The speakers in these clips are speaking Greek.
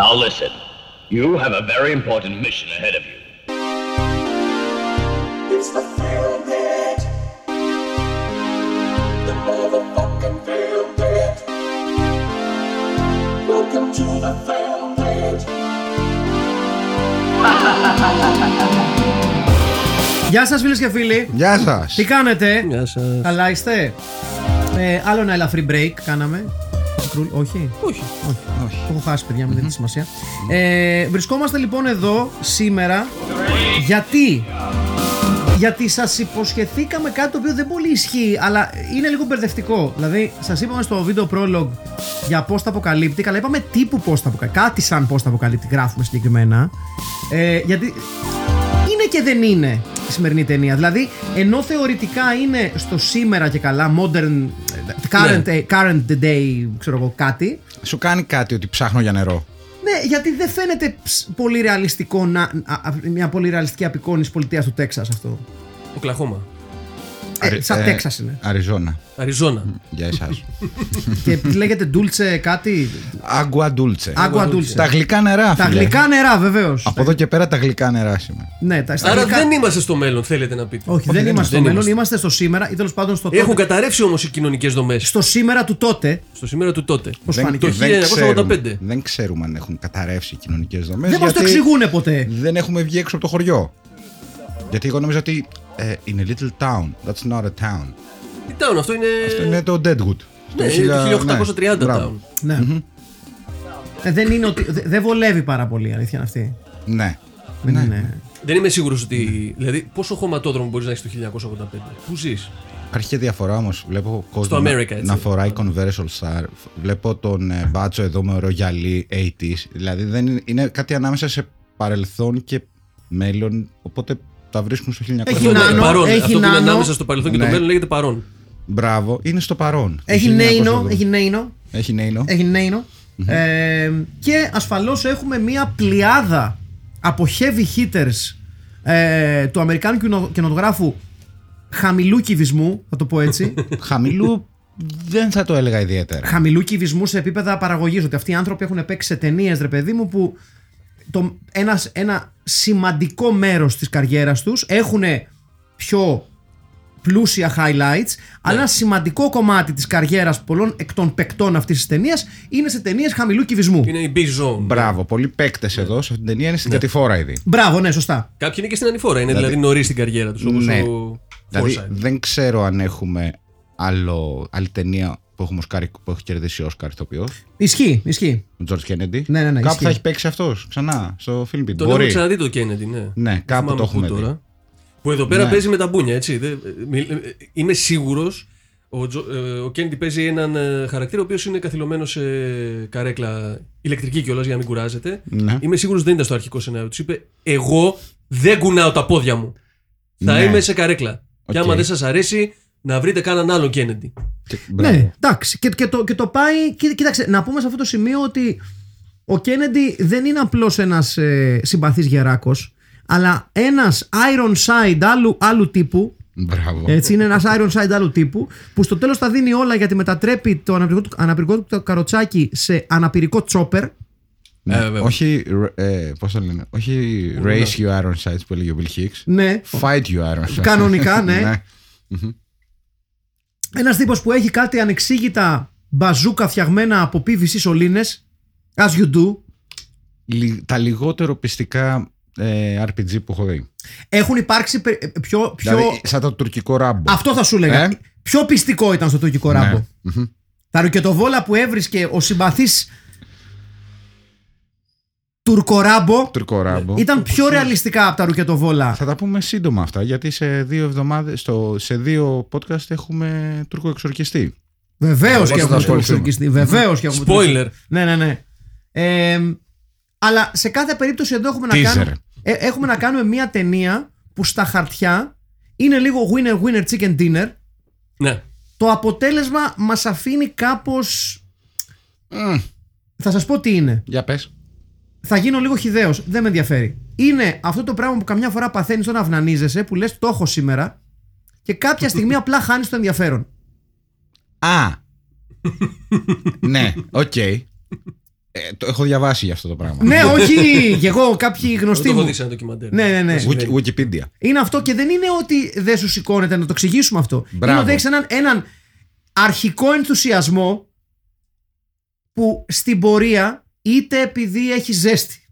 Now listen. You have a very important mission ahead of you. It's the Film Pit. The motherfucking Film Pit. Welcome to the Film Pit. Γεια σα, φίλε και φίλοι. Γεια σας. Τι κάνετε, Γεια σας. Καλά είστε. Ε, άλλο ένα ελαφρύ break κάναμε. Κρούλ, Όχι; Όχι. Όχι. Το έχω χάσει, παιδιά, μην δίνετε σημασία. Ε, βρισκόμαστε λοιπόν εδώ σήμερα. Γιατί. Γιατί σας υποσχεθήκαμε κάτι το οποίο δεν πολύ ισχύει, αλλά είναι λίγο μπερδευτικό. Δηλαδή, σας είπαμε στο βίντεο prologue για post apocalyptic, αλλά είπαμε τύπου post apocalyptic. Κάτι σαν post apocalyptic γράφουμε συγκεκριμένα. Ε, γιατί είναι και δεν είναι η σημερινή ταινία. Δηλαδή, ενώ θεωρητικά είναι στο σήμερα και καλά, modern, current, Ναι. current day, ξέρω εγώ, κάτι. Σου κάνει κάτι ότι ψάχνω για νερό. Ναι, γιατί δεν φαίνεται ψ, πολύ ρεαλιστικό να, α, α, μια πολύ ρεαλιστική απεικόνηση πολιτείας του Τέξας αυτό. Οκλαχώμα. Ε, Αρι- σαν ε, Τέξας είναι. Αριζόνα. Αριζόνα. Για εσάς. και λέγεται Ντούλτσε κάτι; Άγκουα ντούλτσε. Άγκουα Dulce. Ντούλτσε. Τα γλυκά νερά, Τα φίλε. γλυκά νερά, βεβαίως. Από εδώ και πέρα τα γλυκά νερά σήμερα. Ναι, τα, στα Άρα γλυκά- δεν είμαστε στο μέλλον, θέλετε να πείτε. Όχι, δεν δεν είμαστε στο δεν μέλλον, είμαστε. είμαστε στο σήμερα ή τέλος πάντων στο τότε. Έχουν καταρρεύσει όμως οι κοινωνικές δομές. Στο σήμερα του τότε. Στο σήμερα του τότε. Πώς Δεν- φάνηκε; Το δεν 1985. ξέρουμε- Δεν ξέρουμε αν έχουν καταρρεύσει οι κοινωνικές δομές. Δεν μας το εξηγούν ποτέ. Δεν έχουμε βγει έξω από το χωριό. Γιατί εγώ νομίζω ότι ε, in a little town. That's not a town. Τι town, αυτό είναι. Αυτό είναι το Deadwood. Ναι, Στο είναι χιλια- το 1830 ναι, town. μπράβο. Ναι. Ε, δεν είναι ότι. δε- Δεν βολεύει πάρα πολύ η αλήθεια είναι αυτή. Ναι. Δεν είναι. Δεν είμαι σίγουρος ότι. Δηλαδή, πόσο χωματόδρομο μπορείς να έχεις το 1985. Πού ζεις; Υπάρχει και διαφορά όμως. Βλέπω κόσμο Στο να, America, έτσι. να φοράει Converse All Star. Βλέπω τον ε, μπάτσο εδώ με ωραίο γυαλί 80s. Δηλαδή δεν είναι, είναι κάτι ανάμεσα σε παρελθόν και μέλλον. Οπότε τα βρίσκουν στο 1900. Έχει νάνο, παρόν. έχει αυτό που είναι νάνο. ανάμεσα στο παρελθόν και το Ναι. μέλλον λέγεται παρόν. Μπράβο, είναι στο παρόν. Έχει 1980. νέινο, έχει νέινο. Έχει νέινο. Έχει νέινο. Ε, και ασφαλώς έχουμε μία πλειάδα από heavy hitters ε, του Αμερικάνου κινο- κινηματογράφου χαμηλού κυβισμού, θα το πω έτσι. Χαμηλού δεν θα το έλεγα ιδιαίτερα. χαμηλού κυβισμού σε επίπεδα παραγωγής Ότι αυτοί οι άνθρωποι έχουν παίξει σε ταινίες, ρε παιδί μου, που το, ένας, ένα σημαντικό μέρος της καριέρας τους έχουν πιο πλούσια highlights, αλλά ένα σημαντικό κομμάτι της καριέρας πολλών εκ των παικτών αυτής της ταινίας είναι σε ταινίες χαμηλού κυβισμού. Είναι η B-Zone. Μπράβο, πολλοί παίκτες εδώ σε αυτήν την ταινία είναι στην κατηφόρα ήδη. Μπράβο, ναι, σωστά. Κάποιοι είναι και στην ανηφόρα. Είναι δηλαδή νωρίς στην καριέρα τους. Όπως Ναι. ο Δηλαδή Forsyth. δεν ξέρω αν έχουμε άλλο, άλλη ταινία που, έχουμε οσκάρει, που έχει κερδίσει Όσκαρ ηθοποιός. Ισχύει, ισχύει. Ο Τζορτ Κέννεντι. Ναι, ναι, ναι, Κάπου ισχύει. θα έχει παίξει αυτός ξανά στο film pit. Τον Μπορεί. έχουμε ξαναδεί το Kennedy, ναι. Ναι, Δεν κάπου θυμάμαι το έχουμε πού δει. Που εδώ πέρα Ναι. παίζει με τα μπούνια, έτσι. Δεν- μι- ε, Είμαι σίγουρος. Ο, Τζο- ε, ο Kennedy παίζει έναν ε, χαρακτήρα ο οποίος είναι καθυλωμένος σε καρέκλα ηλεκτρική κιόλας για να μην κουράζεται. Ναι. Είμαι σίγουρος δεν ήταν στο αρχικό σενάριο. Τους είπε: Εγώ δεν κουνάω τα πόδια μου. Θα Ναι. είμαι σε καρέκλα. Και Οκ. άμα δεν σας αρέσει, να βρείτε κανέναν άλλον Kennedy. Και- μπράβο. Ναι, εντάξει. Και, και, το, και το πάει. κοίτα- Κοίταξε, να πούμε σε αυτό το σημείο ότι ο Κέννεντι δεν είναι απλώς ένας ε, συμπαθής γεράκος, αλλά ένας Ironside άλλου, άλλου τύπου. Μπράβο. Έτσι, είναι ένας Ironside άλλου τύπου που στο τέλος τα δίνει όλα γιατί μετατρέπει το αναπηρικό του, αναπηρικό του το καροτσάκι σε αναπηρικό τσόπερ. Ναι. Ε, βέβαια. όχι, ε, πώς το λένε, όχι race you iron sights που έλεγε ο Bill Hicks. Ναι, Fight you iron sights. Κανονικά, ναι. ένας τύπος που έχει κάτι ανεξήγητα μπαζούκα φτιαγμένα από PVC σωλήνες. As you do. Λι- Τα λιγότερο πιστικά ε, RPG που έχω δει. Έχουν υπάρξει πε- ε, πιο. πιο... Δηλαδή, σαν το τουρκικό ράμπο. Αυτό θα σου έλεγα. Ε; Πιο πιστικό ήταν στο τουρκικό Ναι. ράμπο. Μμμ. Τα ρουκετοβόλα που έβρισκε ο συμπαθής τουρκοράμπο Τουρκικό ράμπο. ήταν πιο ρεαλιστικά από τα ρουκετοβόλα. Θα τα πούμε σύντομα αυτά, γιατί σε δύο εβδομάδες, στο, σε δύο podcast έχουμε Τούρκο εξορκιστή. Βεβαίως Οπότε και θα έχουμε ασχοληθούμε. τουρκιστή. Βεβαίως και έχουμε Spoiler. τουρκιστή. Ναι, ναι, ναι. Ε, αλλά σε κάθε περίπτωση εδώ έχουμε να, Teaser. κάνουμε, ε, έχουμε να κάνουμε μια ταινία που στα χαρτιά είναι λίγο winner winner chicken dinner. Ναι. Το αποτέλεσμα μας αφήνει κάπως... Μμ, Θα σας πω τι είναι. για πες. Θα γίνω λίγο χιδαίος. Δεν με ενδιαφέρει. Είναι αυτό το πράγμα που καμιά φορά παθαίνεις όταν αυνανίζεσαι, που λες το έχω σήμερα και κάποια στιγμή απλά χάνεις το ενδιαφέρον. Α! ναι, οκ. Ε, το έχω διαβάσει για αυτό το πράγμα. ναι, όχι, και εγώ, κάποιοι Δεν γνωστοί το έχω μου. δει σε ένα ντοκιμαντέρ. Ναι, ναι, ναι. Δεν συμβαίνει. Wiki- Wikipedia. Είναι αυτό και δεν είναι ότι δεν σου σηκώνεται να το εξηγήσουμε αυτό. Μπράβο. Είναι ότι έχεις έναν, έναν αρχικό ενθουσιασμό που στην πορεία είτε επειδή έχει ζέστη,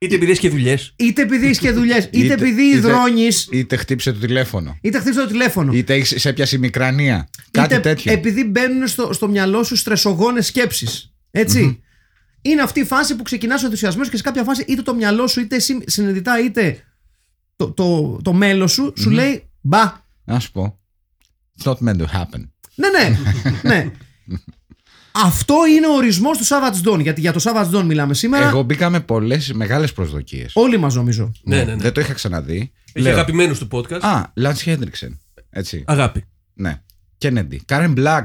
Είτε επειδή έχει και δουλειές. είτε επειδή έχει και δουλειές, είτε, Είτε- επειδή είτε- υδρώνεις, Είτε χτύπησε το τηλέφωνο. είτε χτύπησε το τηλέφωνο. Είτε έχεις, σε έπιασε η μικρανία. Κάτι είτε τέτοιο. επειδή μπαίνουν στο, στο μυαλό σου στρεσογόνες σκέψεις. Έτσι. Είναι αυτή η φάση που ξεκινάς ο ενθουσιασμός και σε κάποια φάση είτε το μυαλό σου, είτε εσύ συνειδητά, είτε το, το, το μέλος σου, σου λέει μπα. Να σου πω. It's not meant to happen. Ναι, ναι. ναι. Αυτό είναι ο ορισμός του Savage Dawn. Γιατί για το Savage Dawn μιλάμε σήμερα. Εγώ μπήκα με πολλές μεγάλες προσδοκίες. Όλοι μας νομίζω. Ναι, ναι, ναι. Δεν το είχα ξαναδεί. Έχει Λέω, αγαπημένους του podcast. Α, Lance Hendrickson. Έτσι. Αγάπη. Ναι. Kennedy. Karen Black.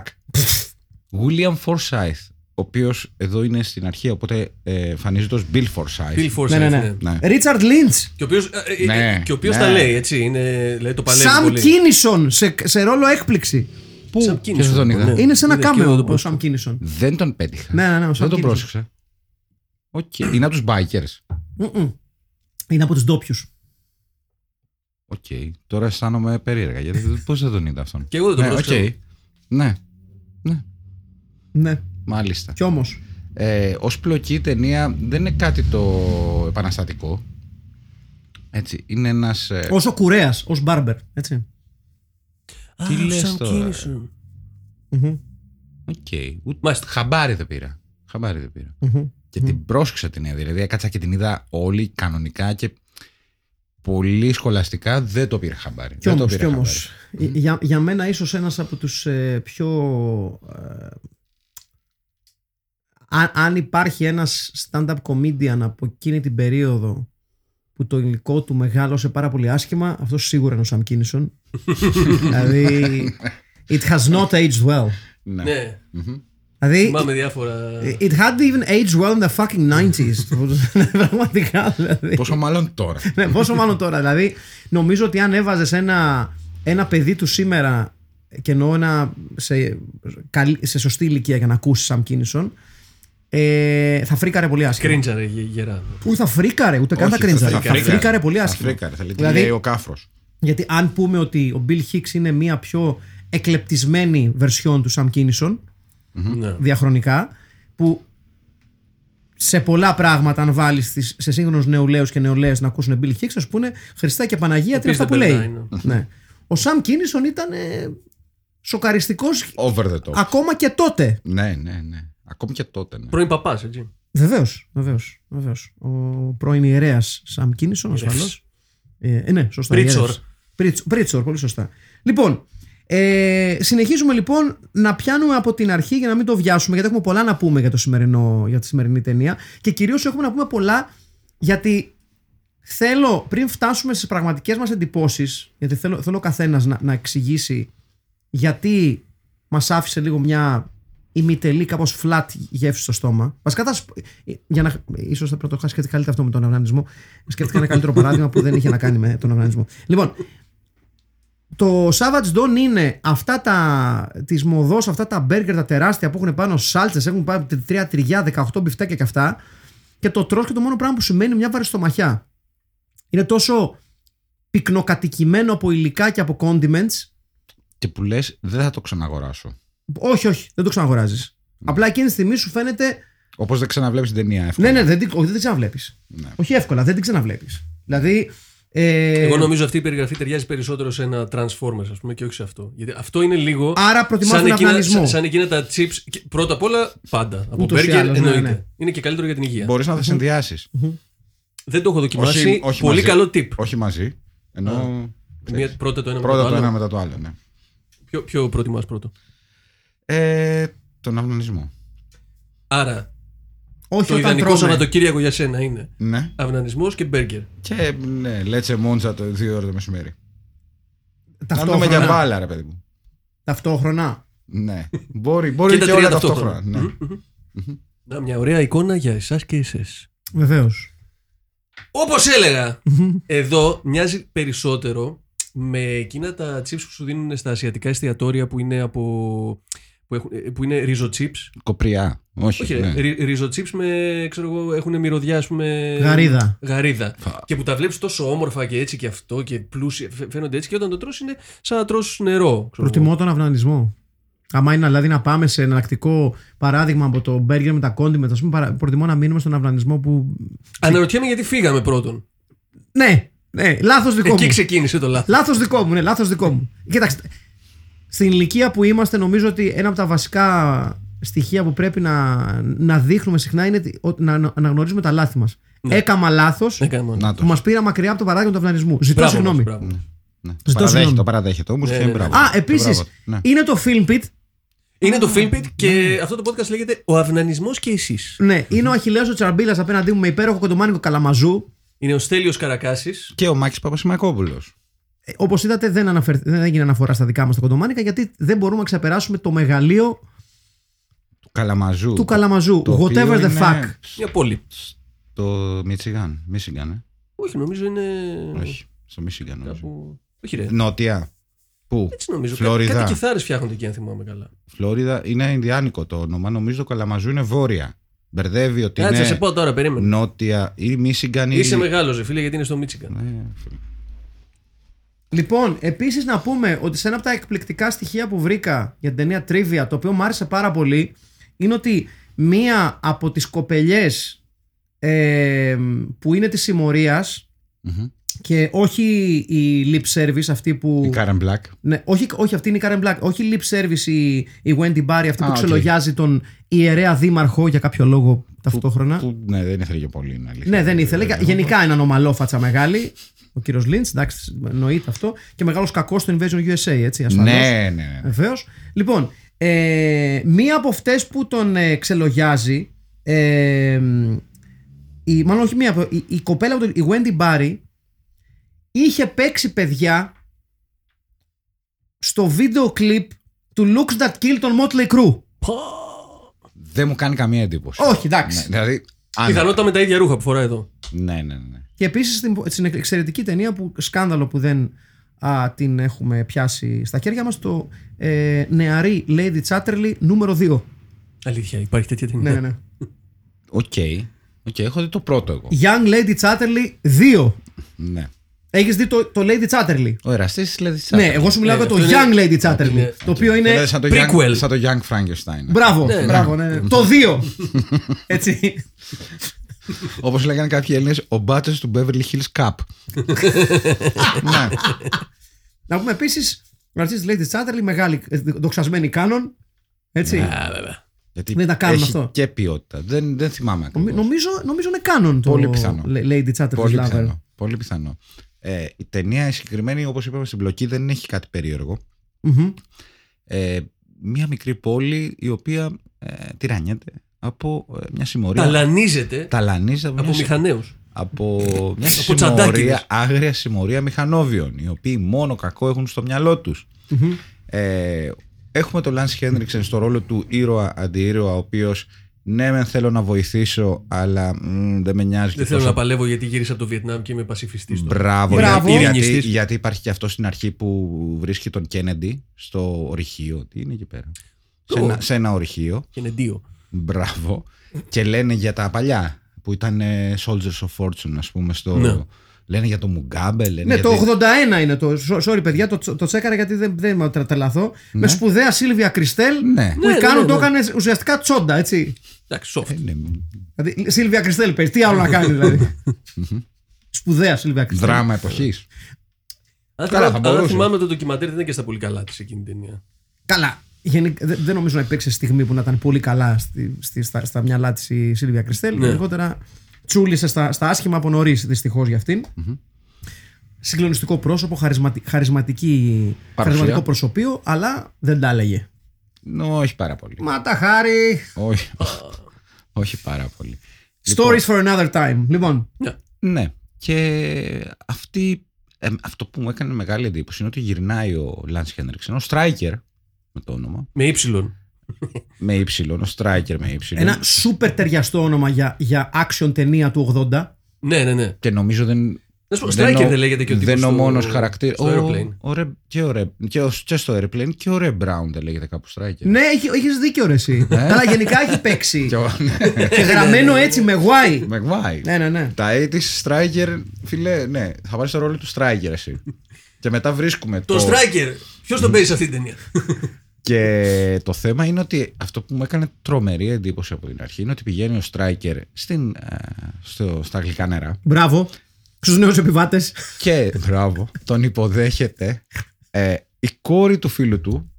William Forsyth. Ο οποίος εδώ είναι στην αρχή, οπότε ε, εμφανίζεται ως Bill Forsyth. Bill Forsyth. Ναι, ναι, ναι. ναι. Ναι. Richard Lynch. Και ο οποίος, ε, ε, Ναι, και ο οποίος ναι. τα λέει, έτσι. Είναι, λέει, το παλεύει Sam πολύ. Kinison σε, σε ρόλο έκπληξη. Πού; Sam Kinison, Ποιος τον είδα; ναι. Είναι σε ένα Είδες και κάμεο εγώ το ο post. Sam Kinison. Δεν τον πέτυχα. Ναι, ναι, ναι, ο Sam Δεν τον Kinison. πρόσεξα. Οκ. Είναι από τους bikers. Μμμ. Είναι από τους ντόπιους. Οκ. Τώρα αισθάνομαι περίεργα. Γιατί πώς δεν τον είδα αυτόν. Και εγώ δεν τον ναι, πρόσεξα. οκ. Ναι, Ναι, μάλιστα. κι όμως. Ε, Ως πλοκή η ταινία δεν είναι κάτι το επαναστατικό. Έτσι. Είναι ένας. Ε, Όσο κουρέας, ως barber. Έτσι. Α, Τι ο λες Sam τώρα; Kinison. Μμμ, Οκ. Ούτε Μάλιστα. χαμπάρι δεν πήρα. Χαμπάρι δεν πήρα. μμμ. Και την πρόσεξα την είδα. Δηλαδή έκατσα και την είδα όλη κανονικά και πολύ σχολαστικά δεν το πήρα χαμπάρι. Κι δεν το όμως, πήρα κι όμως. χαμπάρι. Για, για μένα ίσως ένας από τους ε, πιο... ε, αν, αν υπάρχει ένας stand-up comedian από εκείνη την περίοδο που το υλικό του μεγάλωσε πάρα πολύ άσχημα, αυτός σίγουρα είναι ο Sam Kinison. Δηλαδή, it has not aged well. Ναι. Ναι, Δηλαδή, θυμάμαι διάφορα. it had even aged well in the fucking 90s. Πραγματικά, δηλαδή. Πόσο μάλλον τώρα. Ναι, πόσο μάλλον τώρα. Δηλαδή, νομίζω ότι αν έβαζες ένα, ένα παιδί του σήμερα και εννοώ ένα σε, καλή- σε σωστή ηλικία για να ακούσεις Sam Kinison, ε, θα φρίκαρε πολύ άσχημα. Κρίντζαρε γε- γερά. Ούτε θα φρίκαρε, ούτε καν θα Όχι, κρίνζαρε. Θα φρίκαρε. φρίκαρε πολύ Θα άσχημα. φρίκαρε, θα λέει τι Δηλαδή- λέει ο κάφρος. Γιατί αν πούμε ότι ο Bill Hicks είναι μία πιο εκλεπτισμένη βερσιόν του Sam Kinison Ναι. διαχρονικά, που σε πολλά πράγματα, αν βάλεις σε σύγχρονους νεολαίους και νεολαίες να ακούσουν Bill Hicks, θα σου πούνε Χριστά και Παναγία, τι είναι αυτά που Επίσης λέει. δεν περνάει, ναι. Ο Σαμ Κίνισον ήταν ε, σοκαριστικός Over the top. ακόμα και τότε. Ναι, ναι, ναι. Ακόμη και τότε. Ναι. Πρώην παπάς, έτσι. Βεβαίως, βεβαίως. Βεβαίως. Ο πρώην ιερέας Σαμ Κίνισον, Ιερεύς. ασφαλώς. Ε, ε, ναι, σωστά. Πρίτσορ. ιερεύς. Πρίτς- Πρίτσορ, πολύ σωστά. Λοιπόν, ε, συνεχίζουμε λοιπόν να πιάνουμε από την αρχή για να μην το βιάσουμε, γιατί έχουμε πολλά να πούμε για, το σημερινό, για τη σημερινή ταινία και κυρίως έχουμε να πούμε πολλά γιατί θέλω πριν φτάσουμε στις πραγματικές μας εντυπώσεις, γιατί θέλω, θέλω ο καθένας να, να εξηγήσει γιατί μας άφησε λίγο μια ημιτελή, κάπως flat γεύση στο στόμα. Βασικά, θα, σου- ε, για να, ίσως θα πρώτο σκέφτηκα καλύτερα αυτό με τον αυνανισμό. Σκέφτηκα ένα καλύτερο παράδειγμα που δεν είχε να κάνει με τον αυνανισμό. Λοιπόν, το Savage Dawn είναι αυτά τα της μοδός, αυτά τα μπέργκερ τα τεράστια που έχουν πάνω σάλτσες, έχουν πάνω τρία τυριά, 18 μπιφτέκια και αυτά και το τρως και το μόνο πράγμα που σημαίνει μια βαριστομαχιά. Είναι τόσο πυκνοκατοικημένο από υλικά και από condiments Και που λες, δεν θα το ξαναγοράσω. όχι, όχι, δεν το ξαναγοράζεις. Απλά εκείνη τη στιγμή σου φαίνεται Όπως δεν ξαναβλέπεις την ταινία εύκολα. Ναι, ναι, δεν, την- όχι, δεν την ξαναβλέπεις. Ναι. Όχι εύκολα, δεν την ξαναβλέπεις. Δηλαδή. Ε, Εγώ νομίζω αυτή η περιγραφή ταιριάζει περισσότερο σε ένα Transformers, ας πούμε, και όχι σε αυτό. Γιατί αυτό είναι λίγο. Άρα προτιμάς σαν τον εκείνα, αυνανισμό. σαν, σαν εκείνα τα chips. και Πρώτα απ' όλα, πάντα. Από Ούτως ή μπέργκερ άλλως, ναι, εννοείται. ναι. Είναι και καλύτερο για την υγεία. Μπορείς να τα συνδυάσει. Δεν το έχω δοκιμάσει. Πολύ μαζί. καλό tip. Όχι μαζί. Ενώ. Μία, πρώτα το ένα Πρώτα μετά το το ένα άλλο. μετά το άλλο, ναι. Ποιο, ποιο προτιμάς πρώτο; Ε, τον αυνανισμό. Άρα, όχι το όταν ιδανικό τρώμε. Σαββατοκύριακο για σένα είναι Ναι. αυνανισμός και μπέργκερ. Και ναι, λέτσε μόντσα το 2 ώρα το μεσημέρι. Να δούμε Ταυτόχρονα. για μπάλα, ρε παιδί μου. Ταυτόχρονα. Ναι. Μπορεί, μπορεί τα και, τρία όλα ταυτόχρονα. Ναι. Να, μια ωραία εικόνα για εσάς και εσές. Βεβαίως. Όπως έλεγα, εδώ μοιάζει περισσότερο με εκείνα τα chips που σου δίνουν στα ασιατικά εστιατόρια που είναι από, που που, έχουν, ε, που είναι ριζοτσίπς. Κοπριά. Όχι. Όχι, ναι. ρε, ρι- ριζοτσίπς με, ξέρω εγώ, έχουν μυρωδιά, ας πούμε. Γαρίδα. Γαρίδα. Και που τα βλέπεις τόσο όμορφα και έτσι και αυτό και πλούσια, φαι- φαίνονται έτσι και όταν το τρως είναι σαν να τρως νερό. ξέρω εγώ. Προτιμώ τον αυνανισμό. Άμα είναι δηλαδή να πάμε σε εναλλακτικό παράδειγμα από το μπέργκερ με τα κόντιμετ, ας πούμε, παρα- προτιμώ να μείνουμε στον αυνανισμό που. Αναρωτιέμαι γιατί φύγαμε πρώτον. Ναι, ναι, λάθος δικό Εκεί μου. ξεκίνησε το λάθος. Λάθος δικό μου, ναι, λάθος δικό μου. Κοίταξε. Στην ηλικία που είμαστε, νομίζω ότι ένα από τα βασικά στοιχεία που πρέπει να, να δείχνουμε συχνά είναι ότι- ότι να να αναγνωρίζουμε τα λάθη μας. Ναι. Έκαμα λάθος Να Έκανε μόνο. που το. μας πήρα μακριά από το παράδειγμα του αυνανισμού. Ζητώ Μπράβο συγγνώμη. μας, μπράβο. Ναι. Το Ζητώ παραδέχεται, συγγνώμη. το παραδέχεται όμω Ναι, και ναι. μπράβο. Α, Και επίσης, μπράβο. Ναι. είναι το Filmpit. Είναι το Filmpit και αυτό το podcast λέγεται Ο Αυνανισμός και εσείς. Ναι, είναι ο Αχιλέας ο Τσαρμπίλα απέναντί μου με υπέροχο κοντομάνικο καλαμαζού. Είναι ο Στέλιος Καρακάσης. Και ο Μάκης Παπασημακόπουλος. Όπως είδατε, δεν, αναφερ... δεν έγινε αναφορά στα δικά μας τα κοντομάνικα γιατί δεν μπορούμε να ξεπεράσουμε το μεγαλείο Του Καλαμαζού. του καλαμαζού. το οποίο Whatever the είναι fuck. Μια πόλη. Στο Μίτσιγαν. Μίσιγκαν, ε. Όχι, νομίζω είναι. Όχι. Στο Μίσιγκαν, νομίζω. Κάπου... Όχι, ρε. Νότια. Πού; Έτσι νομίζω. Κά- Φλόριδα. Κάτι κιθάρες φτιάχνονται εκεί, αν θυμάμαι καλά. Φλόριδα είναι Ινδιάνικο το όνομα. Νομίζω το Καλαμαζού είναι βόρεια. Μπερδεύει ότι Κάτσε, είναι σε πω τώρα, περίμενε. νότια ή Μίσιγκαν ή. Είσαι μεγάλος, ρε φίλε, γιατί είναι στο Μίτσιγκαν. Ναι, φίλε. Λοιπόν, επίσης να πούμε ότι σε ένα από τα εκπληκτικά στοιχεία που βρήκα για την ταινία Trivia, το οποίο μου άρεσε πάρα πολύ, είναι ότι μία από τις κοπελιές ε, που είναι της συμμορίας Μμμ. Και όχι η lip service αυτή που... Η Κάρεν Μπλακ. Ναι, όχι, όχι, αυτή είναι η Karen Black. Όχι η lip service η, η Wendy Barry, αυτή Α, που οκ. ξελογιάζει τον ιερέα δήμαρχο για κάποιο λόγο ταυτόχρονα. Που ναι, δεν ήθελε και πολύ να αλήθεια. ναι, δεν ήθελε. Γενικά είναι ανομαλόφατσα μεγάλη. Ο κύριος Λίντς, εντάξει, εννοείται αυτό. Και μεγάλος κακός στο Invasion USA, έτσι. Ασφαλώς. Ναι, ναι, ναι. Βεβαίως. Λοιπόν, ε, μία από αυτές που τον ε, ξελογιάζει. Ε, η, μάλλον όχι μία, από- η, η κοπέλα, από το- η Wendy Barry, είχε παίξει παιδιά στο βίντεο κλιπ του Looks That Kill των Motley Crue. Δεν μου κάνει καμία εντύπωση. Όχι, εντάξει. Ναι, δηλαδή. αν- Πιθανότητα με τα ίδια ρούχα που φοράει εδώ. Ναι, ναι, ναι. Και επίσης στην, στην εξαιρετική ταινία που σκάνδαλο που δεν α, την έχουμε πιάσει στα χέρια μας το ε, νεαρή Lady Chatterley νούμερο 2. Αλήθεια, υπάρχει τέτοια ταινία. Ναι, ναι, ναι. OK. OK, έχω δει το πρώτο εγώ. Young Lady Chatterley 2. Ναι. Έχεις δει το, το Lady Chatterley; Ο εραστής δηλαδή. Ναι, εγώ σου μιλάω Ναι, για το αυτό Young είναι- Lady Chatterley. είναι- Το οποίο είναι. Δηλαδή σαν το, Prequel. young, σαν το Young Frankenstein. Μπράβο, Ναι, ναι. μπράβο, ναι. Το 2. Έτσι. Όπως λέγανε κάποιοι Έλληνες, ο μπάτσος του Beverly Hills Cop. ναι. Να πούμε επίσης. Ο αρχής Lady Chatterley, μεγάλη, ε, δοξασμένη κάνον. Έτσι. Α, βέβαια. Γιατί Δεν τα κάνουν έχει αυτό. και ποιότητα. Δεν, δεν θυμάμαι ακριβώς. Νομι- Νομίζω, νομίζω είναι κάνον το Πολύ πιθανό. Lady Chatterley Πολύ Lover. πιθανό. Πολύ πιθανό. Ε, η ταινία η συγκεκριμένη, όπως είπαμε στην μπλοκή, δεν έχει κάτι περίεργο. Μμμ. Ε, μία μικρή πόλη η οποία ε, τυραννιέται από ε, μια συμμορία. Ταλανίζεται Ταλανίζεται από, από μια, μηχαναίου. από μια Από τσαντάκιδες. συμμορία, άγρια συμμορία μηχανόβιων, οι οποίοι μόνο κακό έχουν στο μυαλό τους. Μμμ. Ε, έχουμε τον Λάνς Χένριξεν στο ρόλο του ήρωα αντιήρωα, ο οποίος ναι μεν θέλω να βοηθήσω, αλλά μ, δεν με νοιάζει Δεν και θέλω τόσο να παλεύω γιατί γύρισα από το Βιετνάμ και είμαι πασιφιστής. Μπράβο, Μπράβο. Γιατί, Ειρηνιστής. γιατί, γιατί υπάρχει και αυτός στην αρχή που βρίσκει τον Κέννεντι στο ορυχείο. Τι είναι εκεί πέρα; Σε Το- ένα, σε ένα ορυχείο. Και είναι δύο. Μπράβο. Και λένε για τα παλιά που ήταν ε, Soldiers of Fortune, ας πούμε. Στο... Ναι. Λένε για το Μουγκάμπε. Λένε Ναι, για το τη- 81 είναι το. σο- Sorry, παιδιά, το, το τσέκαρα γιατί δεν, δεν με τρελαθώ. Με σπουδαία Σίλβια Κριστέλ Ναι. που Ναι, η Cannon ναι, το ναι. έκανε ουσιαστικά τσόντα, έτσι. Εντάξει, soft. Ε, ναι, Δηλαδή, Σίλβια Κριστέλ παίζει, τι άλλο να κάνει δηλαδή. σπουδαία Σίλβια Κριστέλ. Δράμα εποχής. Αν Καλά, θα θυμάμαι- αν μπορούσε. θυμάμαι το ντοκιμαντέρ δεν ήταν και στα πολύ καλά της εκείνη την ταινία. Καλά. Γενικά, δεν, δεν νομίζω να υπήρξε στιγμή που να ήταν πολύ καλά στη, στη, στα, στα μυαλά της η Σίλβια Κριστέλ. Ναι. Γενικότερα τσούλησε στα, στα άσχημα από νωρίς δυστυχώς για αυτην Συγκλονιστικό πρόσωπο, χαρισματι, χαρισματική, Παρουσία. χαρισματικό προσωπείο, αλλά δεν τα έλεγε. όχι πάρα πολύ. Μα τα χάρη. όχι, όχι πάρα πολύ. Stories for another time. Λοιπόν, Ναι. Ναι. Και αυτή, ε, αυτό που μου έκανε μεγάλη εντύπωση είναι ότι γυρνάει ο Λάνς Χένριξεν, ο Striker με το όνομα, Με ύψιλον. με ύψιλον, ο Striker με ύψιλον. ένα σούπερ ταιριαστό όνομα για, για action ταινία του 80. Ναι, ναι, ναι. Και νομίζω δεν, Να σου πω, Δεν Striker ο- δεν λέγεται και ο Δεν τύπος είναι ο στο- μόνος χαρακτήρας. στο Aeroplane. και, ο Ρε- και, ο- και στο Airplane και ο Ρε Brown δεν λέγεται κάπου Striker. Ναι, έχει, έχεις δίκιο ρε εσύ. Αλλά γενικά έχει παίξει. Ε; Και ο- και γραμμένο έτσι με Y. Maguire. Ναι, ναι, ναι. Τα 80's Striker, φίλε, ναι, θα βάλεις το ρόλο του Striker εσύ. και μετά βρίσκουμε Το Striker. Ποιος τον παίζει σε αυτή την ταινία; Και το θέμα είναι ότι αυτό που μου έκανε τρομερή εντύπωση από την αρχή είναι ότι πηγαίνει ο Striker στην, ε, στο, στα αγγλικά νερά Μπράβο. Στους νέους επιβάτες. και μπράβο, τον υποδέχεται ε, η κόρη του φίλου του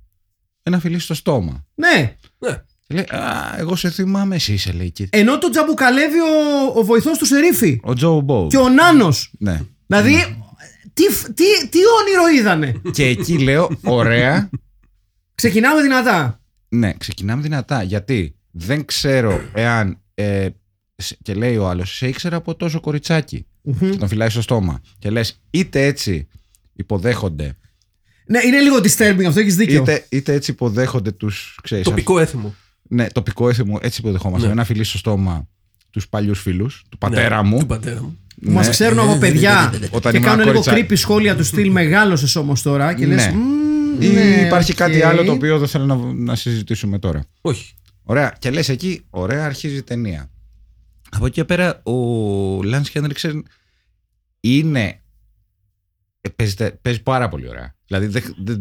ένα φιλί στο στόμα. Ναι. Ναι. Και λέει, Α, εγώ σε θυμάμαι, εσύ είσαι, λέει. Και... Ενώ τον τζαμπουκαλεύει ο, ο βοηθός του Σερίφη. Ο Τζο Μπόου. Και ο Νάνος. Ναι. Δηλαδή, τι, τι, τι όνειρο είδανε. και εκεί λέω, ωραία, Ξεκινάμε δυνατά. Ναι, ξεκινάμε δυνατά. Γιατί δεν ξέρω εάν. Ε, σε- και λέει ο άλλος, σε ήξερα από τόσο κοριτσάκι. Και τον φυλάει στο στόμα. Και λες, είτε έτσι υποδέχονται, Ναι, είναι λίγο disturbing αυτό, έχεις δίκιο. είτε, είτε έτσι υποδέχονται τους. Τοπικό έθιμο. Ναι, τοπικό έθιμο, έτσι υποδεχόμαστε. Ναι. Ένα φιλί στο στόμα τους παλιούς φίλους, του πατέρα Ναι, μου. Του πατέρα μου. Που μας Ναι. ξέρουν από παιδιά Όταν και ήμουν κάνουν λίγο κοριτσάκι. creepy σχόλια τους στυλ μεγάλωσες όμως τώρα και λες. Ναι. Ή υπάρχει κάτι άλλο το οποίο δεν θέλω να, να συζητήσουμε τώρα; Όχι. Ωραία. Και λες εκεί, ωραία, αρχίζει η ταινία. Από εκεί και πέρα, ο Λάνς Χένριξεν είναι. ε, Παίζει, παίζει πάρα πολύ ωραία. Δηλαδή, δεν, δεν,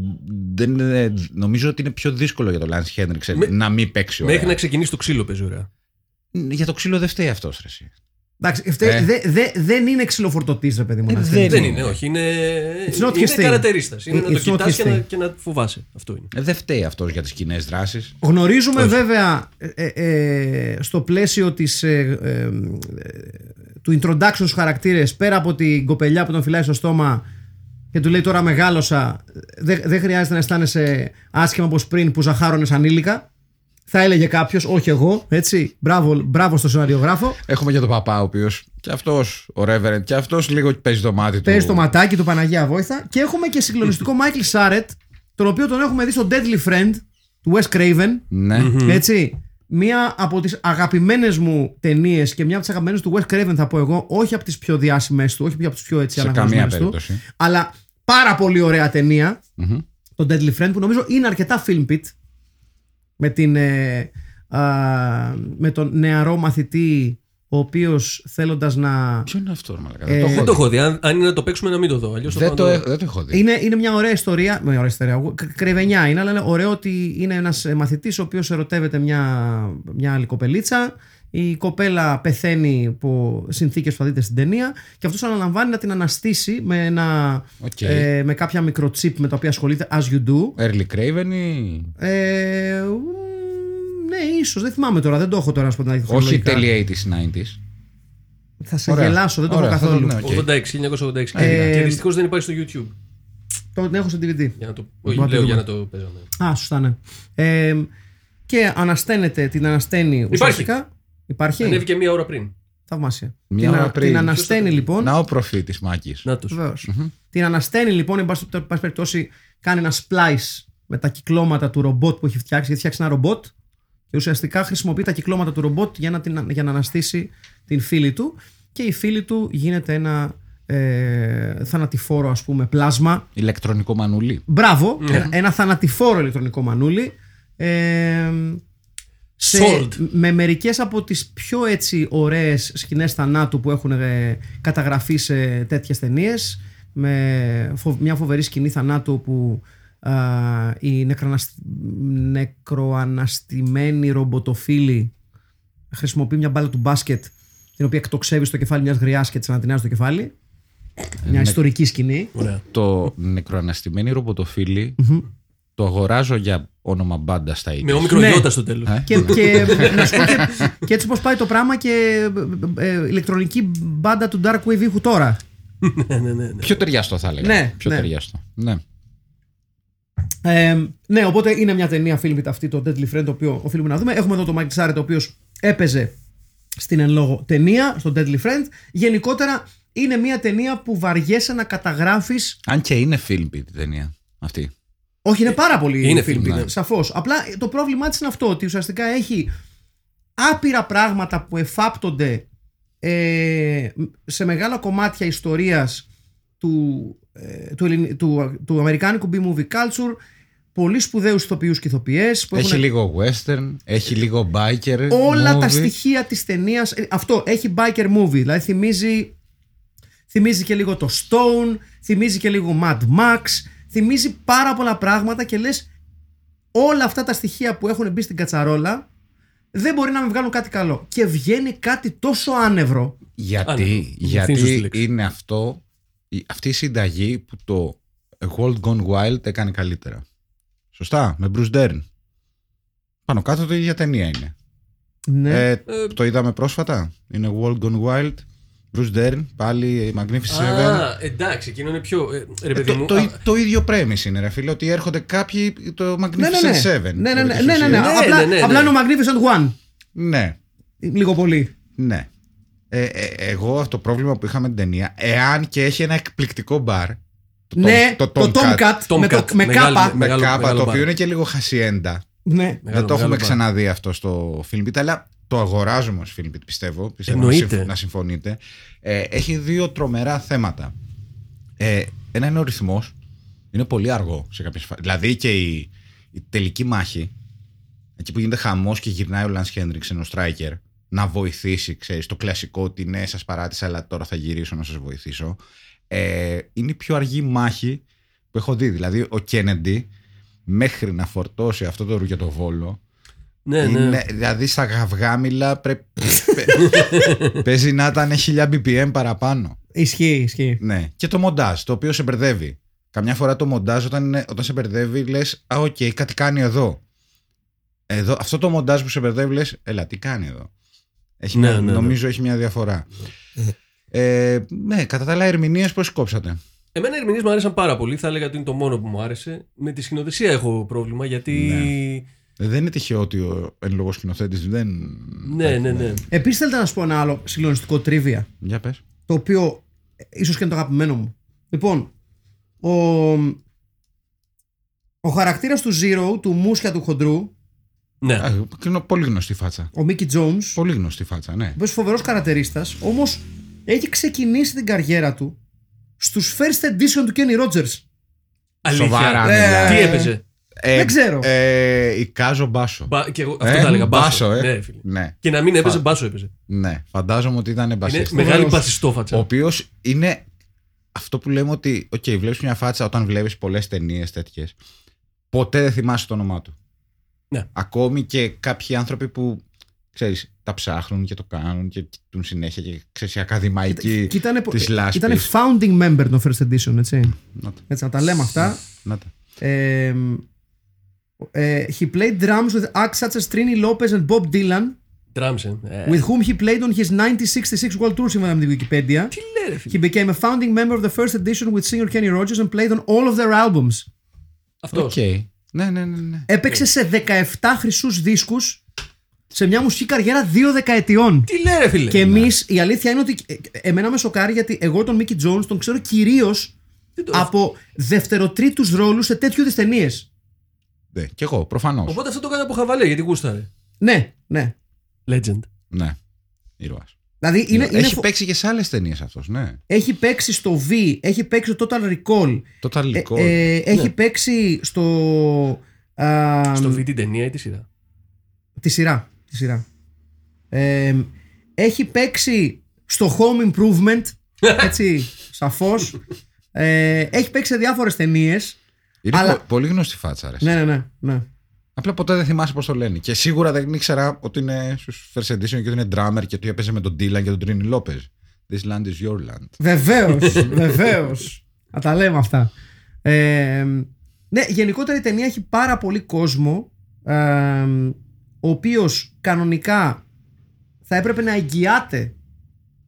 δεν είναι- νομίζω ότι είναι πιο δύσκολο για τον Λάνς Χένριξεν Με- να μην παίξει ωραία. Μέχρι να ξεκινήσει το ξύλο παίζει ωραία. Για το ξύλο δεν φταίει αυτός, εσύ. Εντάξει, φταίει- Ε. δε- δε- δεν είναι ξυλοφορτωτής, ρε παιδί μου. Ε, να δεν ξέρεις. Δεν είναι. είναι, όχι. Είναι, It's not είναι his thing. καρατερίστας. Είναι να το It's not κοιτάς his και να, thing. και να φοβάσαι. Αυτό είναι. Ε, δεν φταίει αυτός για τις κοινές δράσεις. Γνωρίζουμε Όχι. βέβαια ε, ε, στο πλαίσιο της, ε, ε, ε, του introduction στους χαρακτήρες πέρα από την κοπελιά που τον φυλάει στο στόμα και του λέει τώρα μεγάλωσα δεν δεν χρειάζεται να αισθάνεσαι άσχημα όπως πριν που ζαχάρωνες ανήλικα θα έλεγε κάποιος, όχι εγώ, έτσι. Μπράβο, μπράβο στο σεναριογράφο. Έχουμε και τον παπά, ο οποίος και αυτός, ο Ρέβερεντ, και αυτός λίγο παίζει το μάτι του. Παίζει το ματάκι του Παναγία Βόηθα. Και έχουμε και συγκλονιστικό Μάικλ Σάρετ, τον οποίο τον έχουμε δει στο Deadly Friend του Wes Craven. Ναι. Έτσι. Μία από τις αγαπημένες μου ταινίες και μια από τις αγαπημένες του Wes Craven θα πω εγώ, όχι από τις πιο διάσημες του, όχι από τις πιο έτσι Σε καμία αναγνωρισμένες του, περίπτωση. αλλά πάρα πολύ ωραία ταινία, Μμμ. το Deadly Friend, που νομίζω είναι αρκετά film pit, με, την, ε, α, με τον νεαρό μαθητή, ο οποίος θέλοντας να... Ποιο είναι αυτό, μαλάκα. Ε, δεν το Δεν έχω το δει. έχω δει. Αν, αν είναι να το παίξουμε, να μην το δω. Αλλιώς θα Δεν πάω το, να έχω, δεν το έχω δει. Είναι, είναι μια ωραία ιστορία. Με ωραία ιστορία. κ- Κρεϊβενιά είναι, αλλά είναι ωραίο ότι είναι ένας μαθητής ο οποίος ερωτεύεται μια, μια άλλη κοπελίτσα. Η κοπέλα πεθαίνει από συνθήκες που θα δείτε στην ταινία και αυτός αναλαμβάνει να την αναστήσει με, ένα, Οκ. ε, με κάποια μικροτσίπ με τα οποία ασχολείται as you do. Early Craven ή; Ε, μ, ναι, ίσως. Δεν θυμάμαι τώρα. Δεν το έχω τώρα να σου πω την αλήθεια. Όχι χρονολογικά. τέλεια 80s, 90s. Θα σε Ωραία. γελάσω, δεν το Ωραία, έχω θα το καθόλου. δω, ναι. Οκ. 86, 1986. Ε, και δυστυχώς δεν υπάρχει στο YouTube. Το την έχω σε DVD. Για να το, Μπορούμε όχι, να το λέω για δούμε. να το παίζω. ναι. Α, σωστά, ναι. Ε, και ανασταίνεται, την ανασταίνει ουσιαστικά. Υπάρχει; Ανέβηκε μία ώρα πριν. Θαυμάσια. Μία την, ώρα α- πριν. την ανασταίνει λοιπόν. Να ο προφήτης Μάκης. Να τους. Βεβαίως. Την ανασταίνει λοιπόν, εν πάση πάση περιπτώσει, κάνει ένα splice με τα κυκλώματα του ρομπότ που έχει φτιάξει. Έχει φτιάξει ένα ρομπότ και ουσιαστικά χρησιμοποιεί τα κυκλώματα του ρομπότ για να, την, για να αναστήσει την φίλη του. Και η φίλη του γίνεται ένα ε, θανατηφόρο, ας πούμε, πλάσμα. Ηλεκτρονικό μανουλί. Μπράβο, Ναι. ένα, ένα θανατηφόρο ηλεκτρονικό μανούλι. Ε, σε, Sold. με μερικές από τις πιο έτσι ωραίες σκηνές θανάτου που έχουν ε, καταγραφεί σε τέτοιες ταινίες. με φο- μια φοβερή σκηνή θανάτου που α, η νεκρανασ- νεκροαναστημένη ρομποτοφίλη χρησιμοποιεί μια μπάλα του μπάσκετ την οποία εκτοξεύει στο κεφάλι μιας γριάς και της ανατινάζει το κεφάλι μια ιστορική σκηνή Ωραία. Το νεκροαναστημένη ρομποτοφίλη το αγοράζω για όνομα μπάντα στα 80s. Με όμικρο Ναι. γιώτα στο τέλος. Ε; Και, και, να σου πω και, και έτσι πως πάει το πράγμα και ε, ε, ηλεκτρονική μπάντα του Dark Wave ήχου τώρα. ναι, ναι, ναι. Πιο ταιριαστό θα έλεγα. Ναι, Πιο ναι. ταιριαστό. Ναι. Ε, ναι, οπότε είναι μια ταινία Filmit αυτή, το Deadly Friend, το οποίο οφείλουμε να δούμε. Έχουμε εδώ τον Mike Σάρετ, ο οποίος έπαιζε στην εν λόγω ταινία, στο Deadly Friend. Γενικότερα είναι μια ταινία που βαριέσαι να καταγράφεις. Αν και είναι film η ταινία αυτή. Όχι, είναι πάρα πολύ Είναι Filmit, Filmit, ναι. σαφώς. Απλά το πρόβλημά της είναι αυτό, ότι ουσιαστικά έχει άπειρα πράγματα που εφάπτονται ε, σε μεγάλα κομμάτια ιστορίας του, ε, του, ελληνι- του, του αμερικάνικου B-movie culture πολύ σπουδαίους ηθοποιούς και ηθοποιές που Έχει έχουν λίγο western, έχει λίγο biker. όλα τα movie. στοιχεία της ταινίας. Αυτό έχει biker movie. Δηλαδή θυμίζει, θυμίζει και λίγο το Stone, θυμίζει και λίγο Mad Max, θυμίζει πάρα πολλά πράγματα και λες όλα αυτά τα στοιχεία που έχουν μπει στην κατσαρόλα δεν μπορεί να με βγάλουν κάτι καλό. Και βγαίνει κάτι τόσο άνευρο. Γιατί, Α, ναι. Είναι ευθύνης γιατί σωστή λέξη. είναι αυτό, η- αυτή η συνταγή που το A World Gone Wild έκανε καλύτερα. Σωστά, με Bruce Dern. Πάνω κάτω το ίδια ταινία είναι. Ναι. Ε, το είδαμε πρόσφατα. Είναι World Gone Wild. Bruce Dern, πάλι Magnificent Seven. Α, εντάξει, εκείνο είναι πιο. ε, ρε παιδί το, μου. το, α, το ίδιο premise είναι, ρε φίλε, ότι έρχονται κάποιοι το Magnificent ναι, ναι, ναι. Seven. Ναι, ναι, ναι, επί της ναι, ναι, ναι. ουσίας. Ναι, Απλά, ναι, ναι, απλά ναι. είναι ο Magnificent One. ναι. Λίγο πολύ. Ναι. Ε, ε, εγώ αυτό το πρόβλημα που είχα με την ταινία, εάν και έχει ένα εκπληκτικό μπαρ. Το, ναι, το, Tomcat, Tomcat, με, το, Tomcat, με μεγάλη- κάπα. με Μεγάλο- κάπα, μεγάλο το μπαρ. οποίο είναι και λίγο χασιέντα. Ναι. Μεγάλο- Δεν το έχουμε μεγάλο μπαρ. ξαναδεί αυτό στο film Beat, αλλά το αγοράζουμε ως film Beat, πιστεύω. πιστεύω να, Εννοείται. συμφ- να συμφωνείτε. Ε, έχει δύο τρομερά θέματα. Ε, ένα είναι ο ρυθμός. Είναι πολύ αργό σε κάποιες φάσεις. Δηλαδή και η, η τελική μάχη, εκεί που γίνεται χαμός και γυρνάει ο Λανς Χέντριξεν, ο Striker, να βοηθήσει, ξέρεις, το κλασικό ότι ναι, σας παράτησα, αλλά τώρα θα γυρίσω να σας βοηθήσω. Ε, είναι η πιο αργή μάχη που έχω δει. Δηλαδή, ο Κένεντι μέχρι να φορτώσει αυτό το ρουκετοβόλο Ναι, ναι. είναι, δηλαδή στα γαυγάμιλα πρέπει, παι- παίζει να ήταν 1000 BPM παραπάνω. Ισχύει, ισχύει. Ναι. Και το μοντάζ, το οποίο σε μπερδεύει. Καμιά φορά το μοντάζ όταν, είναι, όταν σε μπερδεύει λες «Α, οκ, κάτι κάνει εδώ». εδώ. Αυτό το μοντάζ που σε μπερδεύει λες «Έλα, τι κάνει εδώ». Έχει Ναι, μια, ναι, ναι. νομίζω έχει μια διαφορά. ε, ναι, κατά τα άλλα ερμηνείες πώς κόψατε; Εμένα οι ερμηνείες μου άρεσαν πάρα πολύ. Θα έλεγα ότι είναι το μόνο που μου άρεσε. Με τη σκηνοθεσία έχω πρόβλημα γιατί. Ε, Δεν είναι τυχαίο ότι ο εν λόγω σκηνοθέτης δεν... Ναι, ναι, ναι. Επίσης, θέλετε να σου πω ένα άλλο συγκλονιστικό τρίβια. Για πες. Το οποίο ε, ίσως και είναι το αγαπημένο μου. Λοιπόν, ο, ο χαρακτήρας του Zero, του Μούσια του Χοντρού, ναι. Α, είναι πολύ γνωστή φάτσα. ο Μίκη Jones, Πολύ γνωστή φάτσα, ναι. ο οποίος φοβερός καρατερίστας, όμως έχει ξεκινήσει την καριέρα του στους first edition του Kenny Rogers. Αλήθεια. Σοβαρά, Ε, μιλάς. Τι έπαιζε; Ε, Δεν ξέρω. Ε, η Κάζο Μπάσο. Μπα- και εγώ, αυτό Ε, θα έλεγα. Μπάσο. μπάσο, ε. Ναι, φίλε. Ναι, Και να μην έπαιζε, Φα- μπάσο έπαιζε. ναι. Φαντάζομαι ότι ήταν Είναι μπασίστας. μεγάλη Φοβερός. μπασιστόφατσα. Ο οποίος είναι αυτό που λέμε ότι, οκ, βλέπεις μια φάτσα όταν βλέπεις πολλές ταινίες τέτοιες. Ποτέ δεν θυμάσαι το όνομά του. Ναι. Ακόμη και κάποιοι άνθρωποι που ξέρεις, τα ψάχνουν και το κάνουν και κοιτούν συνέχεια και ξέρεις, η ακαδημαϊκή Και ήταν, της λάσπης. ήταν founding member των first edition, έτσι. Να τα, Έτσι, να τα λέμε αυτά. να τα. Ε, ε, he played drums with acts such as Trini Lopez and Bob Dylan, Ντραμς, ε. Ε, with whom he played on his 1966 World Tour, σύμφωνα με την Wikipedia. Τι λέει, ρε φίλε; He became a founding member of the first edition with singer Kenny Rogers and played on all of their albums. Αυτός. Οκ. Ναι, ναι, ναι. ναι. Έπαιξε σε 17 χρυσούς δίσκους σε μια μουσική καριέρα δύο δεκαετιών. Τι λέει, ρε φίλε; Και εμείς, η αλήθεια είναι ότι ε, εμένα με σοκάρει γιατί εγώ τον Mickey Jones τον ξέρω κυρίως Τι το- από δευτεροτρίτους ρόλους σε τέτοιου είδους ταινίες. Ναι, κι εγώ, προφανώς. Οπότε αυτό το έκανε από χαβαλέ γιατί γούσταρε. Ναι, ναι. Legend. Ναι. Ήρωας. Δηλαδή είναι, είναι Έχει φο- παίξει και σε άλλες ταινίες αυτός, ναι. έχει παίξει στο V, έχει παίξει στο Total Recall, Total ε, Recall. ε, έχει Ναι. παίξει στο... α, Στο βίντεο την ταινία ή τη σειρά; Τη σειρά. Τη σειρά. Ε, έχει παίξει στο Home Improvement, έτσι, σαφώς. Ε, έχει παίξει σε διάφορες ταινίες. Είναι αλλά- πο- πολύ γνωστή φάτσα, ρε. Ναι, ναι, ναι. ναι. Απλά ποτέ δεν θυμάσαι πώς το λένε. Και σίγουρα δεν ήξερα ότι είναι στους First Edition και ότι είναι drummer και ότι έπαιζε με τον Dylan και τον Trini Lopez. This land is your land. Βεβαίως, βεβαίως. Να τα λέμε αυτά. Ε, ναι, γενικότερα η ταινία έχει πάρα πολύ κόσμο ε, ο οποίος κανονικά θα έπρεπε να εγγυάται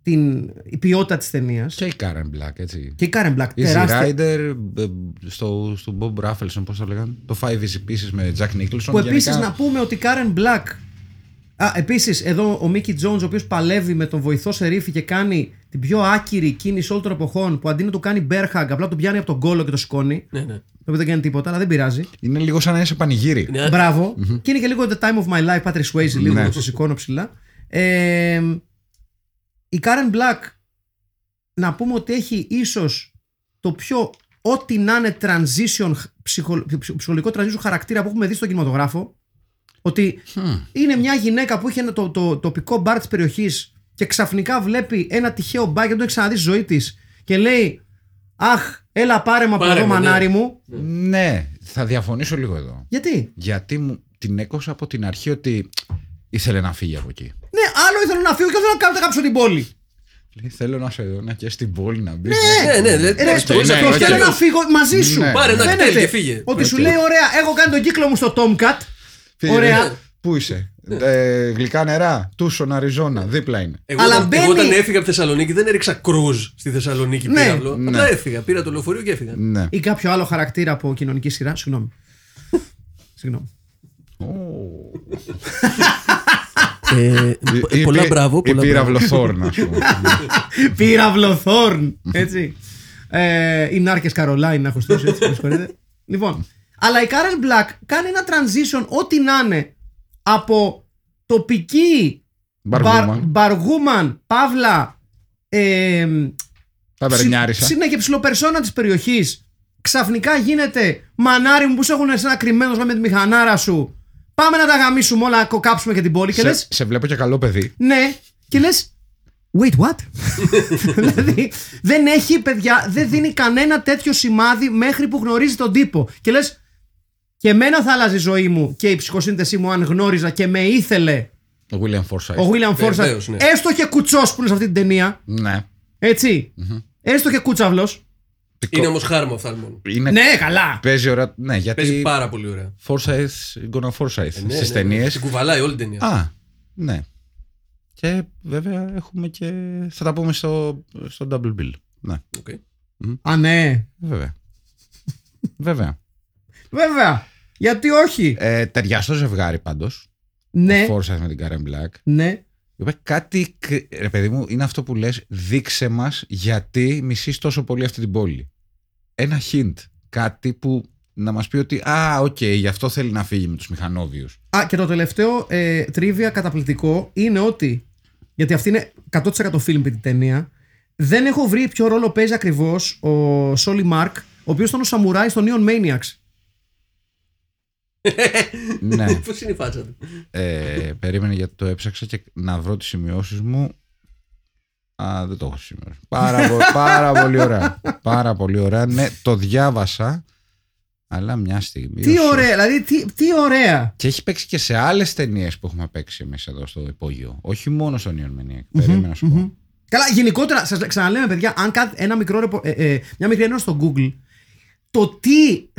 την η ποιότητα της ταινίας Και η Karen Black, έτσι. και η Karen Black Η τεράστια Rider ε, στο, στο Bob Raffleson, πώς το λέγανε; Το Five Easy Pieces με Jack Nicholson. που επίσης γενικά- να πούμε ότι η Karen Black Α, επίσης εδώ ο Mickey Jones ο οποίος παλεύει με τον βοηθό σερίφη και κάνει την πιο άκυρη κίνηση όλων των εποχών που αντί να του κάνει bear hug απλά τον πιάνει από τον κόλο και το σηκώνει Ναι, ναι. το οποίο δεν κάνει τίποτα αλλά δεν πειράζει Είναι λίγο σαν να είσαι πανηγύρι. Ναι. Μπράβο. Και είναι και λίγο The Time of My Life, Patrick Swayze, λίγο Ναι. σε σηκώνω ψηλά. Ε, η Karen Black να πούμε ότι έχει ίσως το πιο ό,τι να είναι transition, ψυχο- ψυχ- ψυχολογικό transition χαρακτήρα που έχουμε δει στον κινηματογράφο. Ότι είναι μια γυναίκα που είχε ένα, το, το, τοπικό μπαρ της περιοχής και ξαφνικά βλέπει ένα τυχαίο μπαρ και δεν το έχει ξαναδεί στη ζωή της και λέει Αχ, έλα πάρε με από Πάρε εδώ με, ναι. μανάρι μου. Ναι, θα διαφωνήσω λίγο εδώ. Γιατί; Γιατί μου την έκοψα από την αρχή ότι ήθελε να φύγει από εκεί. Ναι, άλλο ήθελα να φύγω και θέλω να κάνω να κάψω την πόλη. Λέει, θέλω να σε δω να και στην πόλη να μπεις. Ναι, ναι, ναι. Ρε, ναι, στο- το ναι, στο- οκ. θέλω να φύγω μαζί σου. Ναι. Πάρε ένα Φαίνεται ΚΤΕΛ και φύγε. Ότι σου Οκ. λέει, ωραία, έχω κάνει τον κύκλο μου στο Tomcat. Φίλε, Ωραία. Πού είσαι, ε, γλυκά νερά, Τούσον, Αριζόνα, δίπλα είναι. Εγώ, Αλλά όταν, εγώ μπαίνει- όταν έφυγα από Θεσσαλονίκη δεν έριξα κρούζ στη Θεσσαλονίκη Ναι. πύραυλο. Ναι. Απλά έφυγα. Πήρα το λεωφορείο και έφυγα. Ναι. Ή κάποιο άλλο χαρακτήρα από κοινωνική σειρά. Συγγνώμη. Συγγνώμη. Ε, Ή- ή πολλά πύ- μπράβο. Ή πολλά μπράβο. πύραυλο Θόρν, ας πούμε. Πύραυλο Θόρν. Έτσι. Ε, οι Νάρκες Καρολάιν να έχω στήσει έτσι. με συγχωρείτε. λοιπόν. Αλλά η Karen Black κάνει ένα transition ό,τι να είναι από τοπική Μπαργούμαν. μπαργούμαν, παύλα, ε, Τα βερνιάρισα. Ψ- και ψηλοπερσόνα της περιοχής. Ξαφνικά γίνεται μανάρι μου που σου έχουν ένα κρυμμένο με τη μηχανάρα σου. Πάμε να τα γαμίσουμε όλα, να κοκάψουμε και την πόλη. Και λες, Σε, σε βλέπω και καλό παιδί. ναι, και λες. Wait, what? δηλαδή, δεν έχει παιδιά, δεν δίνει κανένα τέτοιο σημάδι μέχρι που γνωρίζει τον τύπο. Και λες, και εμένα θα άλλαζε η ζωή μου και η ψυχοσύνθεσή μου αν γνώριζα και με ήθελε Ο William Forsythe. ο William Forsythe. Βεβαίως, ναι. Έστω και κουτσός που είναι σε αυτή την ταινία. Ναι. Έτσι. Έστω και κούτσαυλο. Είναι όμως χάρμα οφθαλμών. Είναι... Ναι, καλά. Παίζει ώρα. Ναι, γιατί. Παίζει πάρα πολύ ωραία. Forsythe, gonna Forsythe Ναι, στις ναι, ταινίες. ναι. Την κουβαλάει όλη την ταινία. Α, ναι. Και βέβαια έχουμε και. Θα τα πούμε στο, στο Double Bill. Ναι, Οκ. Α, ναι. βέβαια. βέβαια. Βέβαια. Γιατί όχι; Ε, ταιριαστό ζευγάρι πάντως. Ναι. Forsythe με την Karen Black. Ναι. Είπε κάτι. κρ- Ρε παιδί μου, είναι αυτό που λες Δείξε μας γιατί μισείς τόσο πολύ αυτή την πόλη. Ένα hint. Κάτι που να μας πει ότι Α, οκ, γι' αυτό θέλει να φύγει με τους μηχανόβιους. Α, και το τελευταίο ε, trivia καταπληκτικό είναι ότι. Γιατί αυτή είναι 100% film την ταινία. Δεν έχω βρει ποιο ρόλο παίζει ακριβώς ο Solly Marx, ο οποίος ήταν ο Σαμουράι στο Neon Maniacs. Ναι. Πώς είναι η φάτσα του; Ε, περίμενε γιατί το έψαξα και να βρω τις σημειώσεις μου. Α, δεν το έχω σημειώσει. Πάρα, πο- πάρα πολύ ωραία. Πάρα πολύ ωραία. Ναι, το διάβασα. Αλλά μια στιγμή. Τι όσο- ωραία, δηλαδή τι, τι ωραία. Και έχει παίξει και σε άλλες ταινίες που έχουμε παίξει εμείς εδώ στο υπόγειο. Όχι μόνο στο Neon Maniac. Περίμενα να σου πω. Καλά, γενικότερα, σας ξαναλέμε, παιδιά, αν κάνετε ένα μικρό, ρεπο- ε, ε, μια μικρή ένωση στο Google, το τι.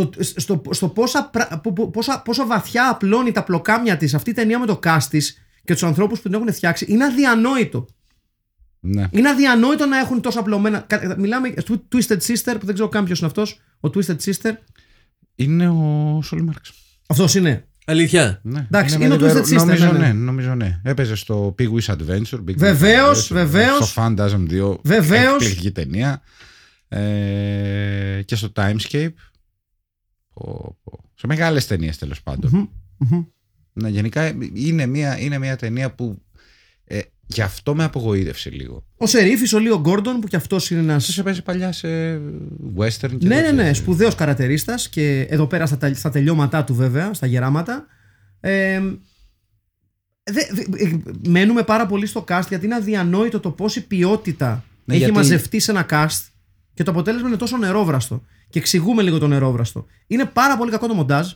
Στο- ε, Το, στο, στο πόσα, πρα- πο- πο- πόσα, πόσο βαθιά απλώνει τα πλοκάμια της αυτή η ταινία με το cast της και τους ανθρώπους που την έχουν φτιάξει είναι αδιανόητο. Ναι. Είναι αδιανόητο να έχουν τόσο απλωμένα. κα- Μιλάμε του Twisted Sister, που δεν ξέρω καν ποιος είναι αυτός. Ο Twisted Sister. Είναι ο Σόλι Μάρξ. Αυτός είναι. Αλήθεια; Ναι. Εντάξει, με είναι ο την Twisted Vero- Sister, Νομίζω ναι, ναι. ναι, νομίζω ναι. Έπαιζε στο Big Wish Adventure. Big Wish Βεβαίως, Adventure, βεβαίως. Στο Phantasm 2. Βεβαίως. Εκπληκτική ταινία. Ε, και στο Timescape. Πω, πω. Σε μεγάλες ταινίες τέλος πάντων. Ναι, γενικά είναι μια, είναι μια ταινία που ε, γι' αυτό με απογοήτευσε λίγο. Ο Σερίφης, ο Λίο Γκόρντον, που κι αυτός είναι ένα. Αυτός έπαιζε παλιά σε western και Ναι, ναι, τέτοια. ναι. Σπουδαίος καρατερίστας και εδώ πέρα στα, τα- στα τελειώματά του, βέβαια, στα γεράματα. Ε, δε, δε- ε, μένουμε πάρα πολύ στο cast γιατί είναι αδιανόητο το πόση ποιότητα Ναι, έχει γιατί- μαζευτεί σε ένα cast και το αποτέλεσμα είναι τόσο νερόβραστο. Και εξηγούμε λίγο το νερόβραστο. Είναι πάρα πολύ κακό το μοντάζ.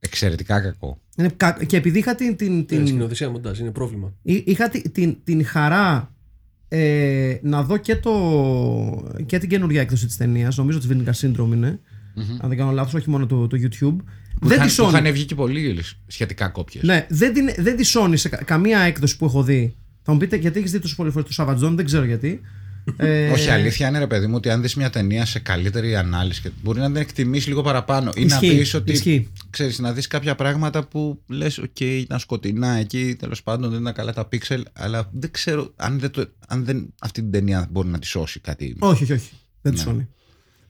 Εξαιρετικά κακό. Είναι κα- Και επειδή είχα την, την, Την την, σκηνοθεσία μοντάζ είναι πρόβλημα. Εί- Είχα τη- την, την χαρά ε, να δω και, το, και την καινούργια έκδοση της ταινίας. Νομίζω ότι Vinegar Syndrome είναι. Αν δεν κάνω λάθος, όχι μόνο το, το YouTube. Που δεν είχαν, τη που είχαν Sony. βγει και πολύ σχετικά κόπιες. Ναι, δεν, την, δεν τη Sony σε κα- καμία έκδοση που έχω δει. Θα μου πείτε γιατί έχεις δει τόσο πολλές φορές το Savage Dawn, δεν ξέρω γιατί. Ε, Όχι, αλήθεια είναι ρε παιδί μου ότι αν δεις μια ταινία σε καλύτερη ανάλυση και μπορεί να την εκτιμήσεις λίγο παραπάνω ή να Ισχύει, πεις ότι. ισχύει. Ξέρεις, να δεις κάποια πράγματα που λες: Οκ, ήταν σκοτεινά εκεί, τέλος πάντων δεν ήταν καλά τα πίξελ, αλλά δεν ξέρω αν, δεν το, αν δεν, αυτή την ταινία μπορεί να τη σώσει κάτι. Όχι, όχι, όχι. Δεν τη Ναι. σώνει.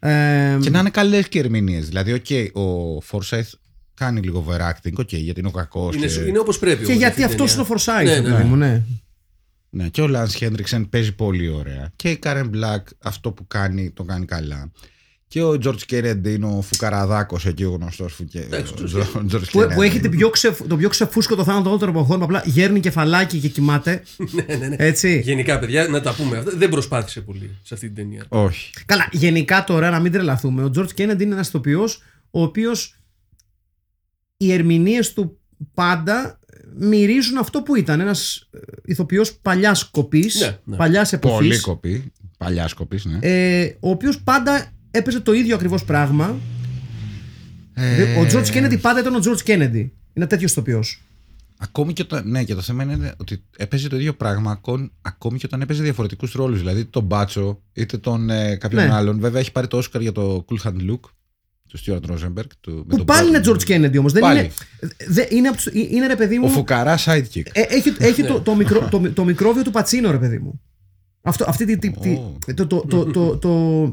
Ε, Και να είναι καλές και ερμηνείες. Δηλαδή, οκ, ο Forsyth κάνει λίγο overacting, οκ, γιατί είναι ο κακός. Είναι, είναι όπως πρέπει. και όμως γιατί αυτή η αυτός είναι ταινία. ο Forsyth, Ναι, ναι, ναι, παιδί ναι. Μου, ναι. Ναι, και ο Λανς Χένρικσεν παίζει πολύ ωραία. Και η Κάρεν Μπλακ αυτό που κάνει το κάνει καλά. Και ο Τζορτζ Κένεντι είναι ο φουκαραδάκος εκεί ο γνωστός Που, που έχει την πιο ξε, το πιο ξεφούσκωτο θάνατο όλων των εποχών. που Απλά γέρνει κεφαλάκι και κοιμάται. Ναι, Έτσι. Γενικά, παιδιά, να τα πούμε αυτά. Δεν προσπάθησε πολύ σε αυτή την ταινία. Όχι. Καλά, γενικά τώρα να μην τρελαθούμε. Ο George Kennedy είναι ένας ηθοποιός ο οποίος οι ερμηνείες του πάντα μυρίζουν αυτό που ήταν. Ένας ηθοποιός παλιάς κοπής, Ναι, ναι. παλιάς εποχής. Πολύ κοπή. Παλιάς κοπής, ναι. ε, ο οποίος πάντα έπαιζε το ίδιο ακριβώς πράγμα. Ε, Ο George Kennedy πάντα ήταν ο George Kennedy. Είναι τέτοιος ηθοποιός. Ακόμη και το, ναι, και το θέμα είναι ότι έπαιζε το ίδιο πράγμα ακόμη, ακόμη και όταν έπαιζε διαφορετικούς ρόλους. Δηλαδή τον Μπάτσο είτε τον ε, κάποιον Ναι. άλλον. Βέβαια έχει πάρει το Όσκαρ για το Cool Hand Look του Stuart Rosenberg. Του, με Που τον πάλι είναι Μπάτσο. George Kennedy όμως. Δεν Πάλι. είναι. δε- είναι, από τους- είναι ρε παιδί μου. Ο Φουκαρά sidekick. Ε, έχει έχει το, το, μικρό, το, το μικρόβιο του Πατσίνο, ρε παιδί μου. Αυτό, αυτή τη, τη, τη- Ω. το, το, το, το, το,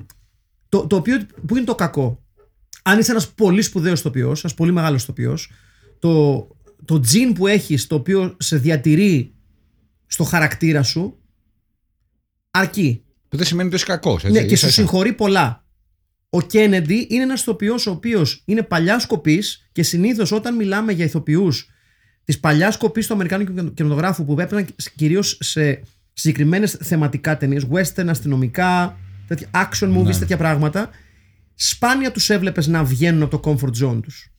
το, το οποίο που είναι το κακό. Αν είσαι ένας πολύ σπουδαίος ηθοποιός, ένας πολύ μεγάλος ηθοποιός, το, το τζιν που έχεις, το οποίο σε διατηρεί στο χαρακτήρα σου, αρκεί. Που δεν σημαίνει ότι είσαι κακός. Ναι, και σου συγχωρεί πολλά. Ο Κέννεντι είναι ένας ηθοποιός ο οποίος είναι παλιάς σκοπής και συνήθως όταν μιλάμε για ηθοποιούς της παλιάς σκοπής του Αμερικάνικου κινηματογράφου που έπαιρναν κυρίως σε συγκεκριμένες θεματικά ταινίες, western, αστυνομικά, τέτοια action movies, τέτοια πράγματα, σπάνια τους έβλεπες να βγαίνουν από το comfort zone τους.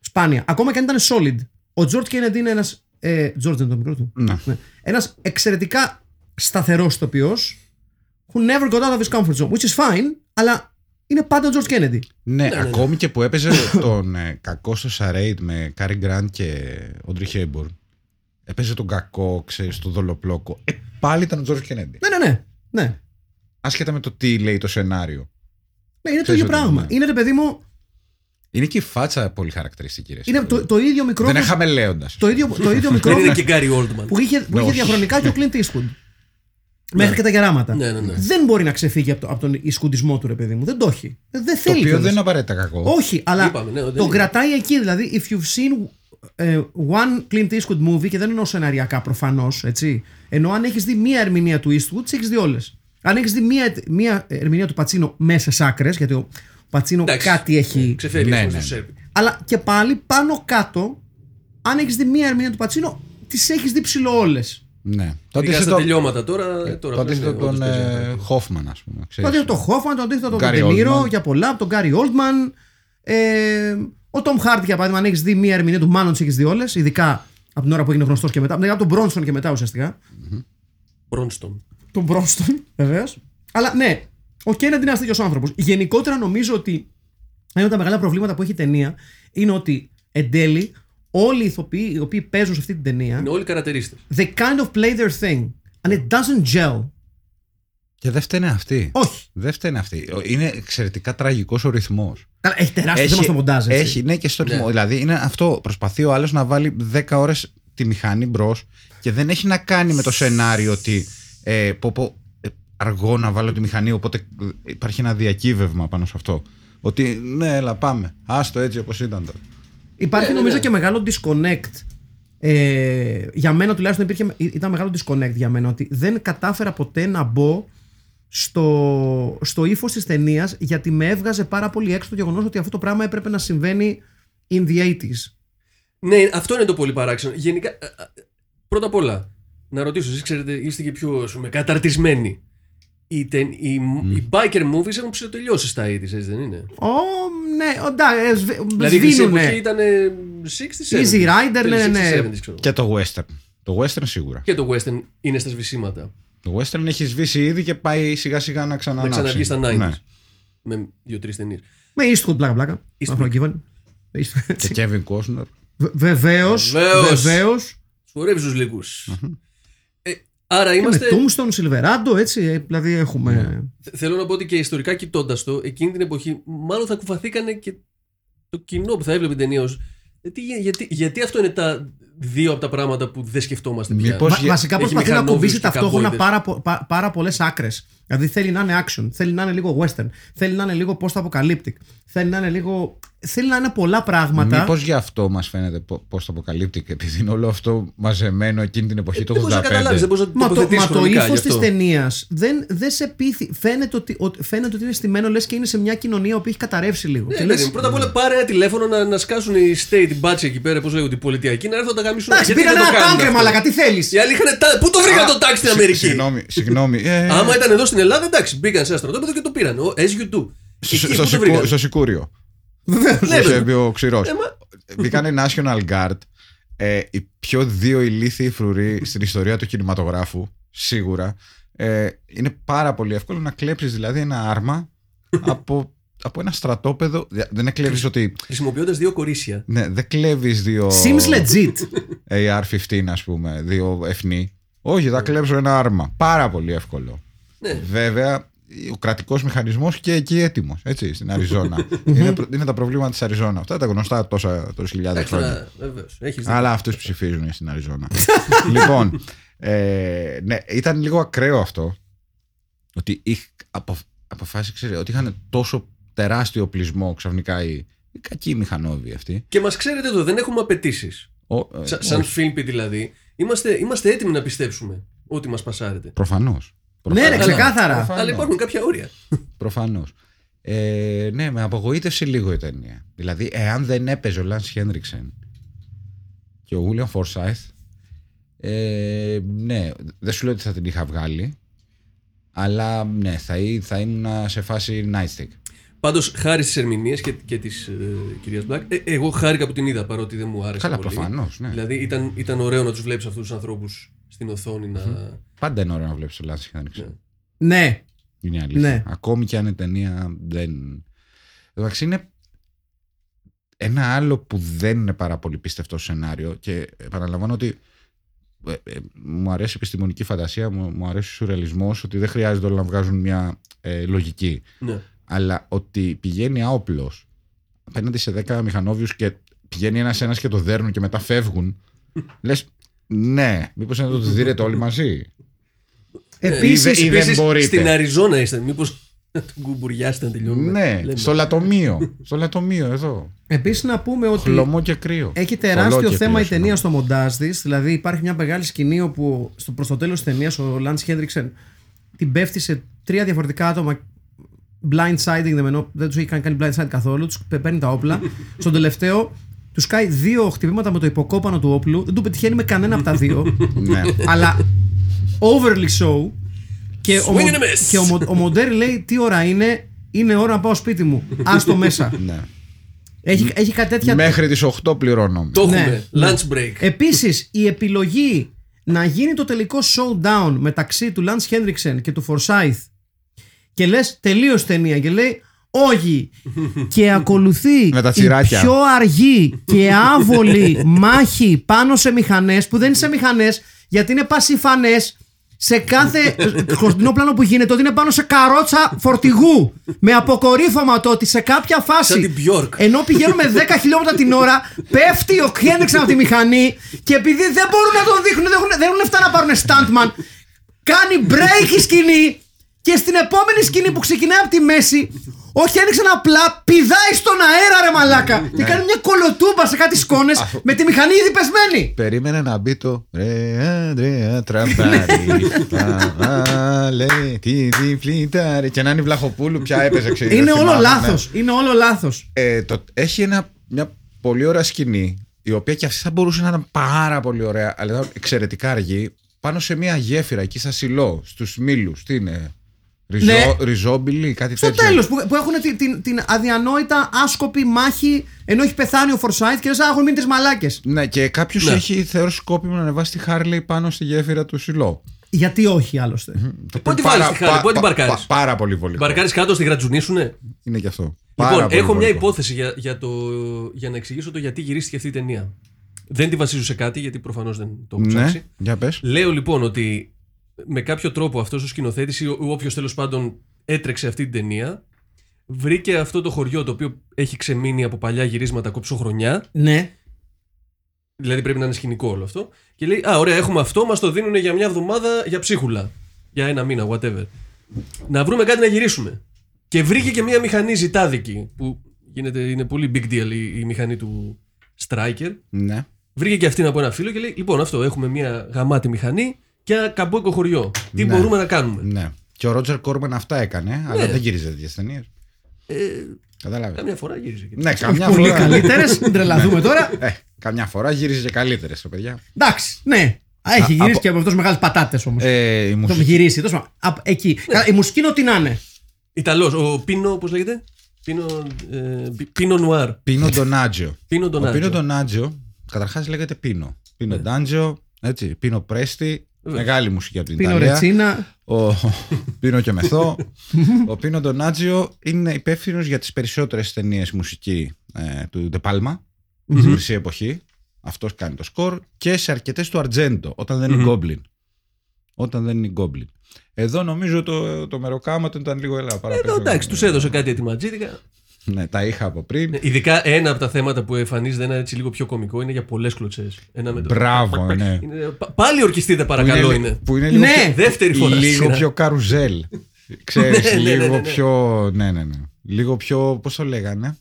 Σπάνια. Ακόμα και αν ήταν solid. Ο George Kennedy είναι ένας. Ε, George δεν είναι το μικρό του. Ναι. Ναι. Ένας εξαιρετικά σταθερός ηθοποιός who never got out of his comfort zone, which is fine, αλλά είναι πάντα ο George Kennedy. Ναι, ακόμη και που έπαιζε τον ε, κακό στο Charade με Κάρι Γκραντ και Όντρι Χέπμπορν. Έπαιζε τον κακό, ξέρεις, τον δολοπλόκο. Ε, πάλι ήταν ο Τζορτζ Κένεντι. Ναι, ναι, ναι. ναι. Άσχετα με το τι λέει το σενάριο. ναι είναι το Ξέρεις ίδιο ότι πράγμα. ναι. Είναι ρε παιδί μου, Είναι και η φάτσα πολύ χαρακτηριστική. ρε, είναι εσύ. το, το ίδιο μικρό. Δεν είναι χαμελέοντα. Το ίδιο, το ίδιο μικρό Δεν είναι και Γκάρι Oldman. που είχε, που είχε όχι. διαχρονικά και ο Clint Eastwood. Μέχρι και τα γεράματα. Ναι, ναι, ναι. Δεν μπορεί να ξεφύγει από, το, από τον ισκουντισμό του, ρε παιδί μου. Δεν το έχει. Ε, Δεν Το θέλει. οποίο κιόλας. δεν είναι απαραίτητα κακό. Όχι, αλλά Είπαμε, ναι, δεν το είναι. κρατάει εκεί. Δηλαδή, if you've seen ε, one Clint Eastwood movie, και δεν εννοώ σεναριακά προφανώς, έτσι. Ενώ αν έχεις δει μία ερμηνεία του Eastwood, τις έχεις δει όλες. Αν έχεις δει μία, μία ερμηνεία του Πατσίνο μέσα σ' άκρες, γιατί ο Πατσίνο Εντάξει, κάτι έχει. Ξεφεύγει Ναι, ναι, ναι. στο Σέρπι. Αλλά και πάλι πάνω κάτω, αν έχεις δει μία ερμηνεία του Πατσίνο, τις έχεις δει ψηλό όλες. Ναι. Το Ειδικά στα αντίθετο, τελειώματα τώρα. ε, τώρα το αντίθετο ναι, τον όντως παίζει ε, ένα Χόφμαν, ας πούμε. Το ξέρεις. αντίθετο τον Χόφμαν, το αντίθετο τον Gary Ντενίρο Oldman. για πολλά, από τον Γκάρι Όλτμαν. Ε, ο Τόμ Χάρτ, για παράδειγμα, αν έχεις δει μία ερμηνεία του, μάλλον τις έχεις δει όλες, ειδικά από την ώρα που έγινε γνωστός και μετά. Δηλαδή από τον Μπρόνστον και μετά ουσιαστικά. Μπρόνστον. Τον Μπρόνστον, βεβαίως. Αλλά ναι, ο Κέννεντι είναι ένας τέτοιος άνθρωπος. Γενικότερα νομίζω ότι ένα από τα μεγάλα προβλήματα που έχει η ταινία είναι ότι εν τέλει όλοι οι ηθοποιοί οι οποίοι παίζουν σε αυτή την ταινία Είναι όλοι καρατερίστες. they kind of play their thing and it doesn't gel. Και δεν φταίνε αυτή. Όχι. Δεν φταίνε αυτή. Είναι εξαιρετικά τραγικός ο ρυθμός. Καλά, έχει τεράστιο θέμα στο μοντάζ. έτσι. έχει, ναι, και στο ρυθμό. Ναι. Δηλαδή είναι αυτό. Προσπαθεί ο άλλος να βάλει 10 ώρες τη μηχανή μπρος και δεν έχει να κάνει με το σενάριο ότι ε, πω, πω, ε, αργό να βάλω τη μηχανή, οπότε ε, υπάρχει ένα διακύβευμα πάνω σε αυτό. Ότι ναι, έλα πάμε. Άστο έτσι όπως ήταν τώρα. Υπάρχει Ναι, ναι, νομίζω ναι. και μεγάλο disconnect. Ε, για μένα τουλάχιστον υπήρχε, ήταν μεγάλο disconnect για μένα ότι δεν κατάφερα ποτέ να μπω στο, στο ύφος της ταινίας γιατί με έβγαζε πάρα πολύ έξω το γεγονός ότι αυτό το πράγμα έπρεπε να συμβαίνει in the 80s. Ναι, αυτό είναι το πολύ παράξενο. Γενικά, ε, ε, πρώτα απ' όλα, να ρωτήσω, εσείς ξέρετε, είστε και πιο ας πούμε, καταρτισμένοι. Οι, τεν, οι, οι biker movies έχουν ψηλοτελειώσεις στα 80s, έτσι δεν είναι; Ω, ναι, εντάξει, Δηλαδή η χρυσή σβήνουνε. εποχή ήταν 60s, 70s. Easy Rider, ναι, ναι, ναι. 60s, 70s, ξέρω. Και το western. Το western σίγουρα. Και το western είναι στα σβησίματα. Το western έχει σβήσει ήδη και πάει σιγά σιγά να ξανανάψει. Να ξαναβγεί στα 90s. Ναι. Με δύο-τρεις ταινίες. Με Eastwood, πλάκα, πλάκα. Eastwood. Unforgiven. Και Kevin Costner. Βεβαίως. Βεβαίως. Βεβαίως. Σκορεύει τους λίγου. Ε, άρα Με είμαστε. Tombstone, Silverado, έτσι. ε, Δηλαδή έχουμε. Θε- Θέλω να πω ότι και ιστορικά κοιτώντας το, εκείνη την εποχή, μάλλον θα κουφαθήκανε και το κοινό που θα έβλεπε την ταινία ως, γιατί, γιατί, γιατί αυτό είναι τα δύο από τα πράγματα που δεν σκεφτόμαστε πια. Μήπως- Βα- για- βασικά έχει προσπαθεί να μηχανόβιους κομπήσει και ταυτόχρονα καμπόιδες. πάρα, πο- πα- πάρα πολλές άκρες. Δηλαδή θέλει να είναι action, θέλει να είναι λίγο western, θέλει να είναι λίγο post-apocalyptic, θέλει να είναι λίγο θέλει να είναι πολλά πράγματα. Μήπως γι' αυτό μας φαίνεται πώ το αποκαλύπτει και επειδή είναι όλο αυτό μαζεμένο εκείνη την εποχή το Δεν μπορείς να καταλάβεις, 85. δεν μπορείς να Μα το, τοποθετήσεις μα το χρονικά ύφος γι' της αυτό. ταινίας δεν, δεν σε πείθει. Φαίνεται ότι, ότι, φαίνεται ότι είναι στημένο λες και είναι σε μια κοινωνία που έχει καταρρεύσει λίγο. Ναι, και ναι, λες, ναι. Πρώτα απ' όλα πάρε ένα τηλέφωνο να, να σκάσουν οι state, οι μπάτσοι εκεί πέρα, πώς λέγονται, οι πολιτιακοί, να έρθουν να τα γαμίσουν. Εντάξει, Γιατί πήραν δεν το ένα κάνουν τάγκρε, αυτό. μαλακα, τι θέλεις; Οι άλλοι είχαν. τα- Πού το βρήκαν το τάγκ στην Συ- Αμερική; Συγγνώμη, συγγνώμη. Ε, Άμα ήταν εδώ στην Ελλάδα, εντάξει, μπήκαν σε ένα στρατόπεδο και το πήραν. Ο- As you do. στο- Εκεί στο πού το σικου- βρήκαν. Στο Σικούριο. Ναι, Όσο βέβαια. είπε ο ξηρός. Ε, μα- Μπήκανε National Guard. Ε, οι πιο δύο ηλίθιοι φρουροί στην ιστορία του κινηματογράφου, σίγουρα. Ε, είναι πάρα πολύ εύκολο να κλέψεις δηλαδή ένα άρμα από, από ένα στρατόπεδο. Δεν κλέβει ότι. Χρησιμοποιώντας δύο κορίτσια. Ναι, δεν κλέβεις δύο. Seems legit. AR-15, ας πούμε, δύο εφνή. Όχι, θα κλέψω ένα άρμα. Πάρα πολύ εύκολο. Ναι. Βέβαια, ο κρατικός μηχανισμός και εκεί έτοιμος, έτσι, στην Αριζόνα. είναι, προ- είναι τα προβλήματα της Αριζόνα. Αυτά τα γνωστά τόσα, τόσες χιλιάδες χρόνια. Βεβαίως. Έχεις δίκιο. Αλλά αυτούς ψηφίζουν στην Αριζόνα. λοιπόν, ε, ναι, ήταν λίγο ακραίο αυτό. Ότι είχ, απο, αποφάσισε ξέρετε, ότι είχαν τόσο τεράστιο πλεισμό ξαφνικά οι, οι κακοί μηχανόβοι αυτοί. Και μας ξέρετε εδώ, δεν έχουμε απαιτήσεις. Ο, ε, Σαν όχι, φίλμπι δηλαδή, είμαστε, είμαστε έτοιμοι να πιστέψουμε ότι μας πασάρετε. Προφανώς. ναι, ρε, Προφανώς. ξεκάθαρα. Προφανώς. Αλλά υπάρχουν κάποια όρια. Προφανώς. Ε, ναι, με απογοήτευσε λίγο η ταινία. Δηλαδή, εάν δεν έπαιζε ο Λάνς Χένριξεν και ο William Forsyth, ε, ναι, δεν σου λέω ότι θα την είχα βγάλει, αλλά ναι, θα, ή- θα ήμουν σε φάση nightstick. Πάντως, χάρη στις ερμηνείες και, και της ε, κυρίας Μπλακ, ε, εγώ χάρηκα που την είδα παρότι δεν μου άρεσε. Καλά, πολύ. προφανώς, ναι. Δηλαδή, ήταν, ήταν ωραίο να τους βλέπεις αυτούς τους ανθρώπους στην οθόνη να. Πάντα είναι ωραίο να βλέπεις τον Λάνς Χένριξεν. Ναι. Ναι. Είναι η αλήθεια. Ναι. Ακόμη και αν η ταινία δεν. Εντάξει, είναι ένα άλλο που δεν είναι πάρα πολύ πιστευτό σενάριο και επαναλαμβάνω ότι ε, ε, μου αρέσει η επιστημονική φαντασία, μου, μου αρέσει ο σουρεαλισμός, ότι δεν χρειάζεται όλα να βγάζουν μια ε, λογική. ναι. Αλλά ότι πηγαίνει άοπλος απέναντι σε 10 μηχανόβιους και πηγαίνει ένας-ένας και το δέρνουν και μετά φεύγουν. Λες, ναι, μήπως να το δείτε όλοι μαζί; Επίσης, ή δεν Επίσης, μπορείτε; Στην Αριζόνα είστε. Μήπως τον κουμπουριάσετε να τελειώνουμε. Ναι, Λέμε. στο λατομείο. στο λατομείο εδώ. επίσης να πούμε ότι Χλωμό και κρύο. έχει Θολό τεράστιο και θέμα κρύο, η ταινία συγγνώμη. στο μοντάζ της. Δηλαδή υπάρχει μια μεγάλη σκηνή όπου στο, προς το τέλος της ταινίας ο Λάντς Χέντριξεν την πέφτει σε τρία διαφορετικά άτομα blindsiding, δεν, εννοώ- δεν τους έχει καν κάνει blindside καθόλου, τους παίρνει τα όπλα. Στον τελευταίο τους κάνει δύο χτυπήματα με το υποκόπανο του όπλου, δεν του πετυχαίνει με κανένα από τα δύο. ναι. αλλά overly so. Και, ο, Swing Μο- and a miss. και ο, Μο- ο Μοντέρ λέει τι ώρα είναι, είναι ώρα να πάω σπίτι μου. Άστο μέσα. ναι. έχει, έχει κάτι τέτοια. Μέχρι τις 8 πληρώνω. Το έχουμε. Ναι, Lunch break. Επίσης, η επιλογή να γίνει το τελικό showdown μεταξύ του Lance Hendrickson και του Forsyth και λες τελείως ταινία και λέει όχι και ακολουθεί Με τα η τσιράκια. πιο αργή και άβολη μάχη πάνω σε μηχανές που δεν είναι σε μηχανές γιατί είναι πασιφανές σε κάθε κοντινό πλάνο που γίνεται ότι είναι πάνω σε καρότσα φορτηγού με αποκορύφωμα το ότι σε κάποια φάση Σαν την Bjork. ενώ πηγαίνουμε 10 χιλιόμετρα την ώρα, πέφτει ο Χέντριξ από τη μηχανή και επειδή δεν μπορούν να τον δείχνουν, δεν έχουν, δεν έχουν λεφτά να πάρουν stuntman, κάνει break η σκηνή και στην επόμενη σκηνή που ξεκινάει από τη μέση, ο Χέντριξ απλά πηδάει στον αέρα ρε μαλάκα και κάνει μια κολοτούμπα σε κάτι σκόνες με τη μηχανή ήδη πεσμένη. Περίμενε να μπει το Ρε Αντρέα τραμπάρι Παβάλε τη διπλίταρη Και να είναι η Βλαχοπούλου πια έπαιζε ξέρεις, Είναι δεν όλο θυμάμαι, ναι. λάθος, είναι όλο λάθος. Ε, το, Έχει ένα, μια πολύ ωραία σκηνή Η οποία και αυτή θα μπορούσε να ήταν πάρα πολύ ωραία Αλλά ήταν εξαιρετικά αργή Πάνω σε μια γέφυρα εκεί στα Σιλό Στους Μήλους Τι είναι Ριζό, Ναι. Ριζόμπιλι κάτι Στο τέτοιο τέλος που, που έχουν την, την, την αδιανόητα άσκοπη μάχη ενώ έχει πεθάνει ο Φορσάιτ και λες: Α, έχουν μείνει τι μαλάκες. Ναι και κάποιος Ναι. έχει θεωρήσει σκόπιμο να ανεβάσει τη Χάρλεϊ πάνω στη γέφυρα του Σιλό Γιατί όχι άλλωστε. Το Πού τη πάρα- βάλεις τη Χάρλεϊ, πα- πού την πα- παρκάρεις; πα- Πάρα πολύ βολικό. Παρκάρει κάτω στη γρατζουνίσουνε; Είναι και αυτό. Λοιπόν, Πάρα πολύ έχω μια βολικό. υπόθεση για, για, το, για να εξηγήσω το γιατί γυρίστηκε αυτή η ταινία. Δεν τη βασίζω σε κάτι, γιατί προφανώς δεν το έχω Ναι, ψάξει. για πες. Λέω λοιπόν ότι με κάποιο τρόπο αυτός ο σκηνοθέτης ή όποιος τέλος πάντων έτρεξε αυτή την ταινία βρήκε αυτό το χωριό το οποίο έχει ξεμείνει από παλιά γυρίσματα κόψοχρονιά. Ναι. Δηλαδή πρέπει να είναι σκηνικό όλο αυτό. Και λέει: Α, ωραία, έχουμε αυτό, μας το δίνουν για μια εβδομάδα για ψίχουλα. Για ένα μήνα, whatever. Να βρούμε κάτι να γυρίσουμε. Και βρήκε και μια μηχανή ζητάδικη που Γίνεται, είναι πολύ big deal η, η μηχανή του Striker. Ναι. Βρήκε και αυτήν από ένα φίλο και λέει: Λοιπόν, αυτό έχουμε μια γαμάτη μηχανή και ένα καμπόικο χωριό. Τι Ναι. μπορούμε να κάνουμε. ναι. Και ο Ρότζερ Κόρμαν αυτά έκανε, αλλά δεν γύριζε τέτοιες ταινίες. Ε, Κατάλαβε. καμιά φορά γύρισε και. Ναι, καμιά Πολύ φορά. καλύτερες. Μην τρελαθούμε τώρα. Ε, καμιά φορά γύριζε και καλύτερες, παιδιά. Εντάξει, ναι. Α, Έχει Α, γυρίσει από- και από αυτούς μεγάλε πατάτες όμως. Ε, η Το μουσική. γυρίσει. Τόσο, α, εκεί. Καλά, Η μουσική είναι ό,τι να είναι. Ιταλός, ο Πίνο, πώς λέγεται; Πίνο, ε, Πι- Πίνο Νουάρ. Πίνο Ντονάτζιο. Πίνο Ο Πίνο Ντονάτζο. Ντονάτζιο, καταρχάς λέγεται Πίνο. Πίνο Ντάντζιο, έτσι. Πίνο Πρέστι. Μεγάλη μουσική από την Πίνο Ιταλία. Ρετσίνα. Ο Πίνο και Μεθό. ο Πίνο Ντονάτζιο είναι υπεύθυνος για τις περισσότερες ταινίες μουσική ε, του De Palma στην χρυσή εποχή. Αυτός κάνει το σκορ και σε αρκετές του Αρτζέντο, όταν δεν είναι Goblin. Όταν δεν είναι Goblin. Εδώ νομίζω το, το μεροκάματο ήταν λίγο ελά. Εδώ εντάξει, τους έδωσε κάτι ετοιματζίδικα. Ναι, τα είχα από πριν. Ναι, Ειδικά ένα από τα θέματα που εμφανίζεται ένα έτσι λίγο πιο κομικό είναι για πολλές κλωτσές. Μπράβο, ναι. Πάλι ορκιστείτε, παρακαλώ που είναι. Που είναι λίγο, Ναι. πιο, Δεύτερη φορά στη λίγο σειρά. πιο καρουζέλ. Ξέρεις, Ναι, ναι, ναι, λίγο ναι, ναι. πιο. Ναι, ναι, ναι. Λίγο πιο. Πώς το λέγανε.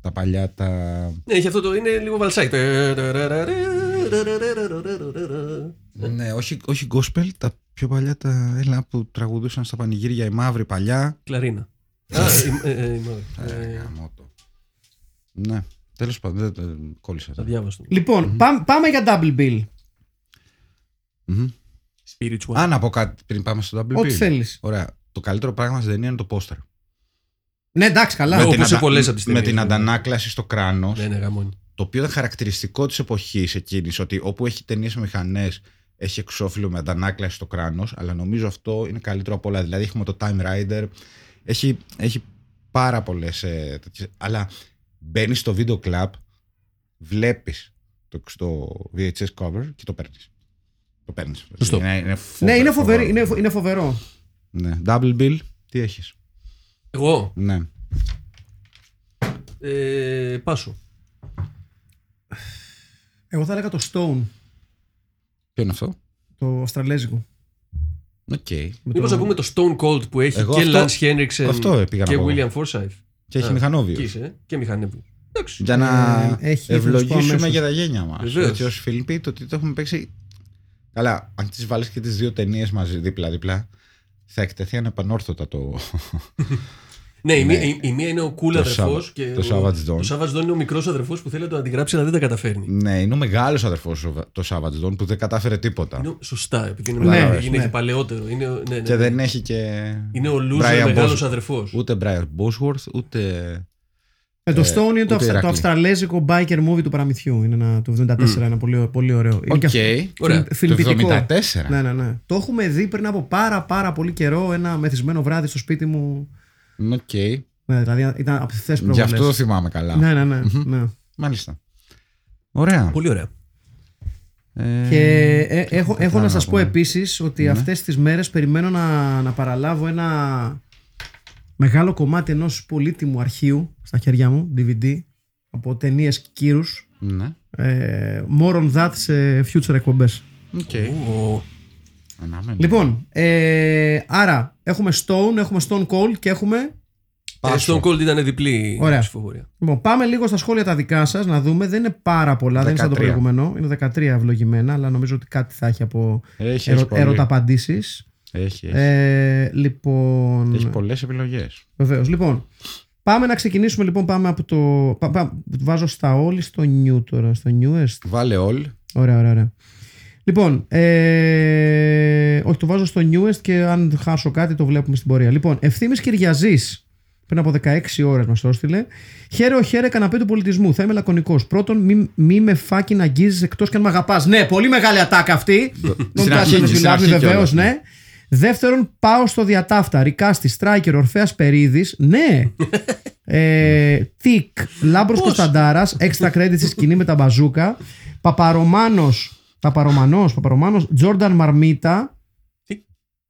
Τα παλιά τα. Ναι, έχει αυτό το. Είναι λίγο βαλσάκι. Ναι, όχι, όχι gospel, τα πιο παλιά τα έλα που τραγουδούσαν στα πανηγύρια οι μαύροι παλιά. Κλαρίνα. Α, η- ε, ε, η μαύρη. Ε, Ε, γαμώτο. Ναι, τέλος πάντων, δεν δεν κόλλησα. Τα διάβασα. Λοιπόν, πάμε, πάμε για double bill. Μμμ. Spiritual. Α, να πω κάτι πριν πάμε στο WP. Ό,τι θέλεις. Ωραία. Το καλύτερο πράγμα στην ταινία είναι το πόστερ. Ναι, εντάξει, καλά. Με την όπως σε αντα- πολλές από τις με ταινίες, την βέβαια. αντανάκλαση στο κράνος Ναι, ναι, γαμώνει. το οποίο είναι χαρακτηριστικό της εποχής εκείνης ότι όπου έχει ταινίες με μηχανές έχει εξώφυλλο με αντανάκλαση στο κράνος αλλά νομίζω αυτό είναι καλύτερο από όλα δηλαδή έχουμε το Time Rider έχει, έχει πάρα πολλές ε, τέτοιες, αλλά μπαίνεις στο βίντεο club βλέπεις το, στο VHS cover και το παίρνεις το παίρνεις Σωστό. είναι, είναι Ναι, είναι, φοβερό. φοβερή, είναι, φο- είναι φοβερό. ναι. Double bill τι έχεις; Εγώ; ναι. Ε, πάσο. Εγώ θα έλεγα το Stone, ποιο είναι αυτό; Το αυστραλέζικο. Οκ. Με Μήπως το- να πούμε το Stone Cold που έχει Εγώ και αυτό- Lance Henriksen αυτό πήγα να και πω. William Forsythe. και έχει Α, μηχανόβιο Εκεί είσαι, ε. και μηχανεύει. Εντάξει. Για να Ε, έχει, θα σου πω ευλογήσουμε αμέσως. για τα γένια μας. Βεβαίως. Έτσι ως Φίλιπποι, το ότι το έχουμε παίξει. Καλά, αν τις βάλεις και τις δύο ταινίες μαζί δίπλα-δίπλα, θα εκτεθεί ανεπανόρθωτα το. Ναι, η, μία, η, η μία είναι ο cool Το αδερφός. Savage- και το ο- Savage Dawn. Το Savage Dawn είναι ο μικρός αδερφός που θέλει να το αντιγράψει αλλά δεν τα καταφέρνει. ναι, είναι ο μεγάλος αδερφός το Savage Dawn που δεν κατάφερε τίποτα. Είναι, σωστά, επειδή είναι, Ναι, μεγάλο, είναι ναι. και παλαιότερο. Είναι, ο- ναι, ναι, Και ναι. δεν έχει και. είναι ο loser Brian μεγάλος Bos- αδερφός. Ούτε Brian Bosworth, ούτε. Ε, το Stone είναι το, ούτε αυστρα- το Ηράκλειο. αυστραλέζικο biker movie του παραμυθιού. Είναι ένα, το 74, ένα πολύ, πολύ ωραίο. Είναι Οκ. και αυτό- Ωραία. φιλ- φιλμπιτικό. Το 74. Ναι, ναι, ναι. Το έχουμε δει πριν από πάρα πάρα πολύ καιρό ένα μεθυσμένο βράδυ στο σπίτι μου. Οκ. Ναι, δηλαδή ήταν από χθε Γι' προβολές. αυτό το θυμάμαι καλά. Ναι, ναι, ναι. ναι. Μάλιστα. Ωραία. Πολύ ωραία. Ε, Και ε, έχω, έχω να να σας πω πούμε. επίσης ότι αυτές τις μέρες περιμένω να, να παραλάβω ένα μεγάλο κομμάτι ενός πολύτιμου αρχείου στα χέρια μου, DVD, από ταινίες κύρους. Ναι. Ε, more on that σε future εκπομπές. Οκ. Ο- Αναμένω. Λοιπόν, ε, άρα έχουμε Stone, έχουμε Stone Cold και έχουμε... Ε, Πάσο. Stone Cold ήταν διπλή Ωραία. ψηφοφορία. Λοιπόν, πάμε λίγο στα σχόλια τα δικά σας να δούμε. Δεν είναι πάρα πολλά, δεν είναι σαν το 13. προηγούμενο. Είναι 13 ευλογημένα, αλλά νομίζω ότι κάτι θα έχει από Έχει, ερω, έχει, πολύ. ερωταπαντήσεις. έχει, έχει. Ε, λοιπόν. έχει πολλές επιλογές. Βεβαίως. Λοιπόν, πάμε να ξεκινήσουμε. Λοιπόν, πάμε από το. Πά, πά, βάζω στα όλοι στο new τώρα, στο newest. Βάλε all. Ωραία, ωραία, ωραία. Λοιπόν, ε, όχι, το βάζω στο newest και αν χάσω κάτι το βλέπουμε στην πορεία. Λοιπόν, Ευθύμης Κυριαζής, πριν από 16 ώρες μας το έστειλε. Χαίρε ο χαίρε καναπέ του πολιτισμού. Θα είμαι λακωνικός. Πρώτον, μη, μη με φάκι να αγγίζεις εκτός και αν με αγαπάς. Ναι, πολύ μεγάλη ατάκα αυτή. Στην αρχή, στην αρχή βεβαίως, κιόλας. ναι. Δεύτερον, πάω στο διατάφτα. Ρικάστη, Στράικερ, Ορφαία Περίδης. Ναι. ε, Τικ, Λάμπρος Κωνσταντάρας. Έξτρα credit στη σκηνή με τα μπαζούκα. Παπαρομάνος. Παπαρομανός, Παπαρομάνος. Τζόρνταν Μαρμίτα.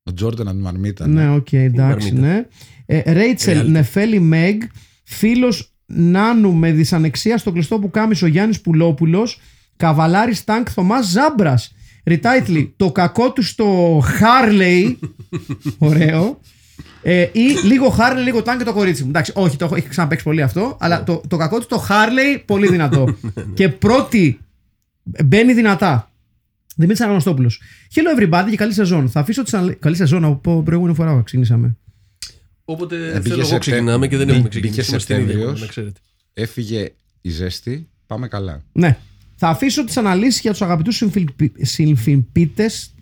Ο Τζόρνταν από τη Μαρμίτα. Ναι, οκ, εντάξει, Μαρμίτα. ναι. Ε, Ρέιτσελ Real. Νεφέλη Μέγ. Φίλος Νάνου με δυσανεξία στο κλειστό που κάμισε ο Γιάννης Πουλόπουλος. Καβαλάρης Τάγκ Θωμάς Ζάμπρας. Ριτάιτλι, το κακό του στο Χάρλεϊ. Ωραίο. Ε, ή λίγο Χάρλεϊ, λίγο Τάγκ και το κορίτσι μου. Εντάξει, όχι, το έχω, έχει ξαναπέξει πολύ αυτό. Αλλά το, το κακό του το Χάρλεϊ πολύ δυνατό. και πρώτη μπαίνει δυνατά. Δημήτρης Αναγνωστόπουλο. Hello everybody και καλή σεζόν. Θα αφήσω τις αναλύ- Καλή σεζόν από προηγούμενη φορά που ξεκινήσαμε. Όποτε μπήκε θέλω εγώ Σεπτέμβριος. ξεκινάμε και δεν Μπή- έχουμε μπήκε ξεκινήσει. Είμαστε στην ίδια Σεπτέμβριος. εκπομπή, να ξέρετε. Έφυγε η ζέστη. Πάμε καλά. Ναι. Θα αφήσω τις αναλύσεις για τους αγαπητούς συμφιλπίτες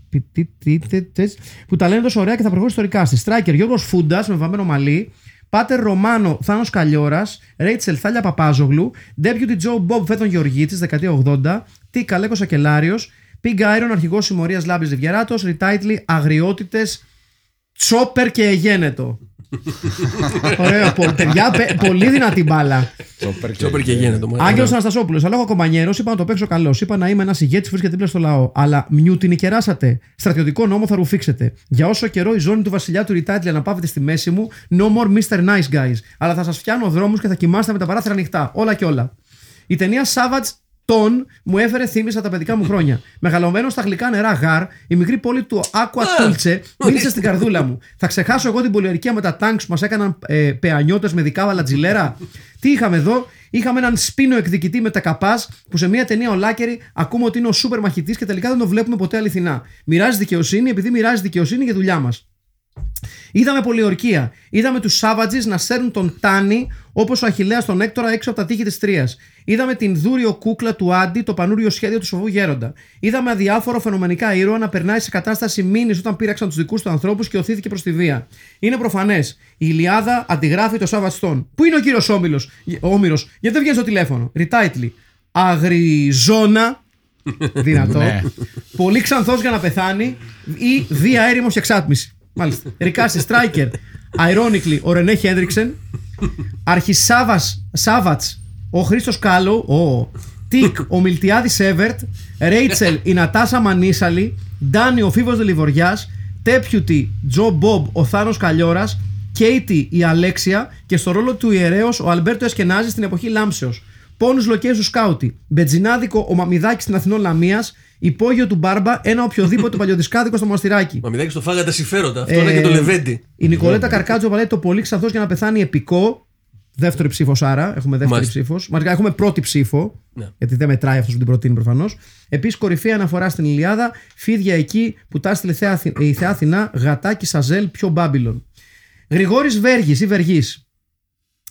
που τα λένε τόσο ωραία και θα προχωρήσω στο ρικάστη. Στράικερ Γιώργος Φούντας με βαμμένο μαλλί. Πάτερ Ρωμάνο Θάνος Καλιόρα. Ρέιτσελ Θάλια Παπάζογλου. Deputy Joe Bob Φέτον Γεωργίτης δεκαετία 80. Τι Καλέκο Ακελάριος. Pig Iron αρχηγός συμμορίας Λάμπης Διβιεράτο. Ριτάιτλι Αγριότητες. Τσόπερ και Εγένετο. Ωραίο, πο- παιδιά, πε- πολύ δυνατή μπάλα. Τσόπερ και γίνεται. μου. Άγγελος Αναστασόπουλος. Αλλά έχω κομπανιέρος. Είπα να το παίξω καλό. Είπα να είμαι ένας ηγέτης που βρίσκεται δίπλα στο λαό. Αλλά μνιού την κεράσατε. Στρατιωτικό νόμο θα ρουφήξετε. Για όσο καιρό η ζώνη του βασιλιά του Ριτάτλι αναπαύεται στη μέση μου, no more Mr. Nice Guys. Αλλά θα σας φτιάνω δρόμους και θα κοιμάστε με τα παράθυρα ανοιχτά. Όλα και όλα. Η ταινία Savage Τον μου έφερε θύμισα τα παιδικά μου χρόνια. Μεγαλωμένο στα γλυκά νερά γάρ, η μικρή πόλη του Aqua Tulce μίλησε στην καρδούλα μου. Θα ξεχάσω εγώ την πολιορκία με τα τάγκ που μας έκαναν ε, πεανιώτες με δικάβαλα τζιλέρα. Τι είχαμε εδώ, είχαμε έναν σπίνο εκδικητή με τα καπάς που σε μια ταινία ο Λάκερη ακούμε ότι είναι ο σούπερ μαχητής και τελικά δεν το βλέπουμε ποτέ αληθινά. Μοιράζει δικαιοσύνη επειδή μοιράζει δικαιοσύνη για δουλειά μας. Είδαμε πολιορκία. Είδαμε τους Σάβατζη να σέρνουν τον Τάνι όπως ο Αχηλέα τον Έκτορα έξω από τα τείχη της Τρίας. Είδαμε την δούριο κούκλα του Άντι, το πανούριο σχέδιο του σοβού γέροντα. Είδαμε αδιάφορο φαινομενικά ήρωα να περνάει σε κατάσταση μήνυ όταν πήραξαν τους δικούς του ανθρώπους και οθήθηκε προς τη βία. Είναι προφανές. Η Ιλιάδα αντιγράφει το Σάββατ Στόν. Πού είναι ο κύριος Όμιλος, ο Όμηρος, γιατί δεν βγαίνει στο τηλέφωνο; Ριτάιτλι. Αγριζόνα. Δυνατό. Ναι. Πολύ ξανθός για να πεθάνει ή διαέρημο εξάτμιση. Μάλιστα. Ρικάστη, striker. Ironically, ο Ρενέ Χέντριξεν. Αρχισάβα Σάβατ, ο Χρήστος Κάλο. Ο Τικ, ο Μιλτιάδης Εύερτ. Ρέιτσελ, η Νατάσα Μανίσαλη. Ντάνι, ο Φίβος Δελιβοριά. Τέπιουτι, Τζο Μπομπ, ο Θάνος Καλιόρα. Κέιτι, η Αλέξια. Και στο ρόλο του ιερέως, ο Αλμπέρτο Εσκενάζης στην εποχή Λάμψεως. Πόνους Λοκέ του Σκάουτι. Μπετζινάδικο, ο Μαμιδάκης στην Αθηνών Λαμίας. Υπόγειο του Μπάρμπα, ένα οποιοδήποτε παλιοδισκάδικο στο Μαστηράκι. Μα μιλάει το φάγα τα συμφέροντα. Αυτό Ε, είναι και το Λεβέντι. Η Νικολέτα Καρκάτζο λέει το πολύ ξανθό για να πεθάνει επικό. Δεύτερη ψήφος άρα. Έχουμε δεύτερη Μάλιστα. ψήφος. Μαρικά έχουμε πρώτη ψήφο. Ναι. Γιατί δεν μετράει αυτός που την προτείνει προφανώς. Επίσης, κορυφαία αναφορά στην Ιλιάδα. Φίδια εκεί που τάστηλε η Θεά, Αθη- η Θεά Αθηνά. Γατάκι Σαζέλ, πιο Μπάμπυλον. Γρηγόρης Βέργης ή Βεργής.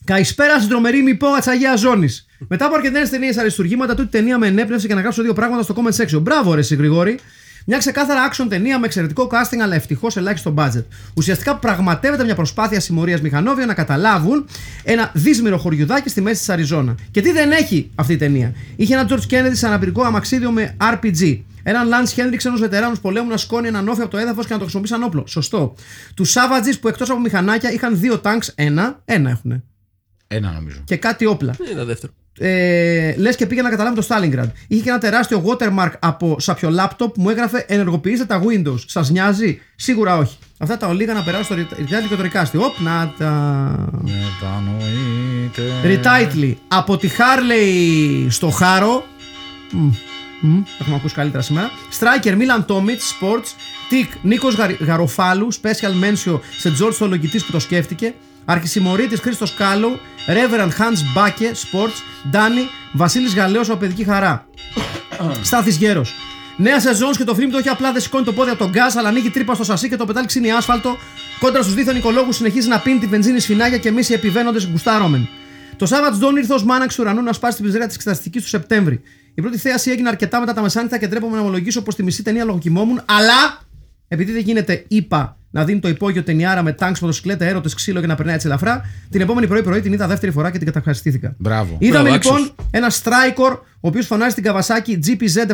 Καλησπέρα στην τρομερή μυπό τη Αγία Ζώνη. Μετά από αρκετές ταινίες αριστουργήματα, τούτη ταινία με ενέπνευσε και να γράψω δύο πράγματα στο comment section. Μπράβο, ρε, εσύ, Γρηγόρη. Μια ξεκάθαρα action ταινία με εξαιρετικό casting, αλλά ευτυχώς ελάχιστο budget. Ουσιαστικά πραγματεύεται μια προσπάθεια συμμορίας μηχανόβια να καταλάβουν ένα δύσμηρο χωριουδάκι στη μέση της Αριζόνα. Και τι δεν έχει αυτή η ταινία. Είχε ένα George Kennedy σε αναπηρικό αμαξίδιο με RPG. Έναν Lance Hendricks, ενό βετεράνου πολέμου, να σκόνει έναν όφη από το έδαφος και να το χρησιμοποιεί σαν όπλο. Σωστό. Τους Savages που εκτός από μηχανάκια είχαν δύο tanks, ένα, ένα έχουν. Ένα νομίζω. Και κάτι όπλα Ένα δεύτερο. Ε, λες και πήγε να καταλάβει το Stalingrad. Είχε και ένα τεράστιο watermark από σάπιο λάπτοπ που μου έγραφε Ενεργοποιήστε τα Windows. Σας νοιάζει, Σίγουρα όχι. Αυτά τα ολίγα να περάσω στο Ριtáιτλι και το Ρικάστη. Οπ, να τα. Ριtáιτλι. Από τη Harley στο Χάρο. Μμ, μμ, Έχουμε ακούσει καλύτερα σήμερα. Striker Milan Tomic, Sports. Τικ Νίκος Γαροφάλου, Special Mention σε George Θολογητή που το σκέφτηκε. Αρχισημωρίτη Χρήστος Κάλο. Reverend Hans Μπάκε, Sports. Ντάνι Βασίλης Γαλέο από παιδική χαρά. Στάθης Γέρος. Νέα σεζόν και το φιλμ το έχει απλά δεν σηκώνει το πόδι από τον γκάζ, αλλά ανοίγει τρύπα στο σασί και το πετάλι ξύνει άσφαλτο. Κόντρα στους δίθεν οικολόγου συνεχίζει να πίνει τη βενζίνη σφινάκια και εμείς οι επιβαίνοντες γκουστάρωμεν. Το Σάββατ Ντόν ήρθε ως μάναξ του ουρανού να σπάσει την πιζέρια της εξεταστικής του Σεπτέμβρη. Η πρώτη θέαση έγινε αρκετά μετά τα μεσάνυχτα και τρέπομαι να ομολογήσω πως τη μισή ταινία λογοκοιμόμουν, αλλά επειδή δεν γίνεται, είπα να δίνει το υπόγειο ταινιάρα με τάγκ, μοτοσυκλέτα, έρωτες, ξύλο και να περνάει έτσι ελαφρά. Την επόμενη πρωί-πρωί την είδα δεύτερη φορά και την καταχαριστήθηκα. Μπράβο. Είδαμε Μπράβο, λοιπόν άξιος. ένα Strikor, ο οποίος φωνάζει την Kawasaki GPZ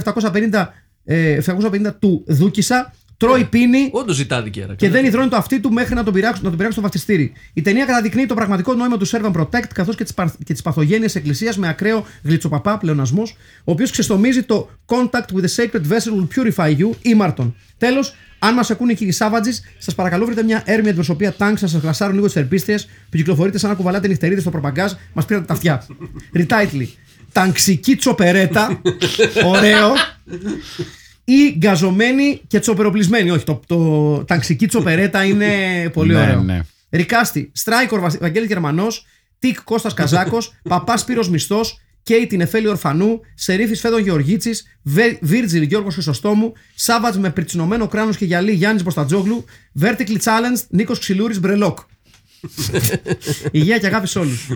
750, ε, 750 του Δούκισα, τρώει πίνει Όντως ζητάδικη άρα. και δεν υδρώνει το αυτί του μέχρι να τον πειράξουν, να τον πειράξουν στο βαφτιστήρι. Η ταινία καταδεικνύει το πραγματικό νόημα του Serve and Protect καθώς και τη και της παθογένεια εκκλησίας με ακραίο γλιτσοπαπά πλεονασμό, ο οποίος ξεστομίζει το Contact with the sacred vessel will purify you, ήμαρτον. Τέλος, αν μας ακούνε οι κύριοι Σάβατζη, σας παρακαλώ βρείτε μια έρμια αντιπροσωπεία τάγκ να σας γλασάρουν λίγο τις ερπίστριε που κυκλοφορείτε σαν να κουβαλάτε νυχτερίδες στο προπαγκάζ, μας πήρατε τα αυτιά. Ριτάιτλι. Τανξική τσοπερέτα. Ωραίο ή γκαζωμένη και τσοπεροπλισμένη. Όχι, το, το ταξική τσοπερέτα είναι πολύ Ναι, ωραίο. ναι. Ρικάστη, Στράικορ Βασι- Βαγγέλης Γερμανός, Τικ Κώστας Καζάκος, Παπάς Σπύρος Μισθός, Κέι την Εφέλη Ορφανού, Σερίφης Φέδων Γεωργίτσης, Βε- Βίρτζιλ Γιώργος Χρυσοστόμου, Σάββατς με πριτσινωμένο κράνος και γυαλί Γιάννης Μποστατζόγλου, Vertically Challenged Νίκος Ξυλούρης Μπρελόκ. Υγεία και αγάπη σε όλους.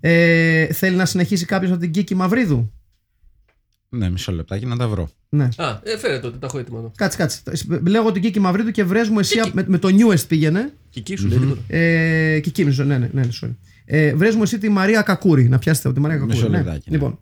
ε, θέλει να συνεχίσει κάποιος από την Κίκη Μαυρίδου; Ναι, μισό λεπτάκι να τα βρω. Ναι. Α, ε, φέρε τότε, τα έχω έτοιμα εδώ. Κάτσε, κάτσε. Λέγω την Κίκη Μαυρίδου και βρες μου εσύ με, με το newest πήγαινε. Και εκεί σου λέει τίποτα. Ε, και Κίκη, ναι, ναι, ναι, sorry. Ε, βρες μου εσύ τη Μαρία Κακούρη. Να πιάσετε τη Μαρία Κακούρη. Μισό ναι. λεπτάκι, ναι. Λοιπόν.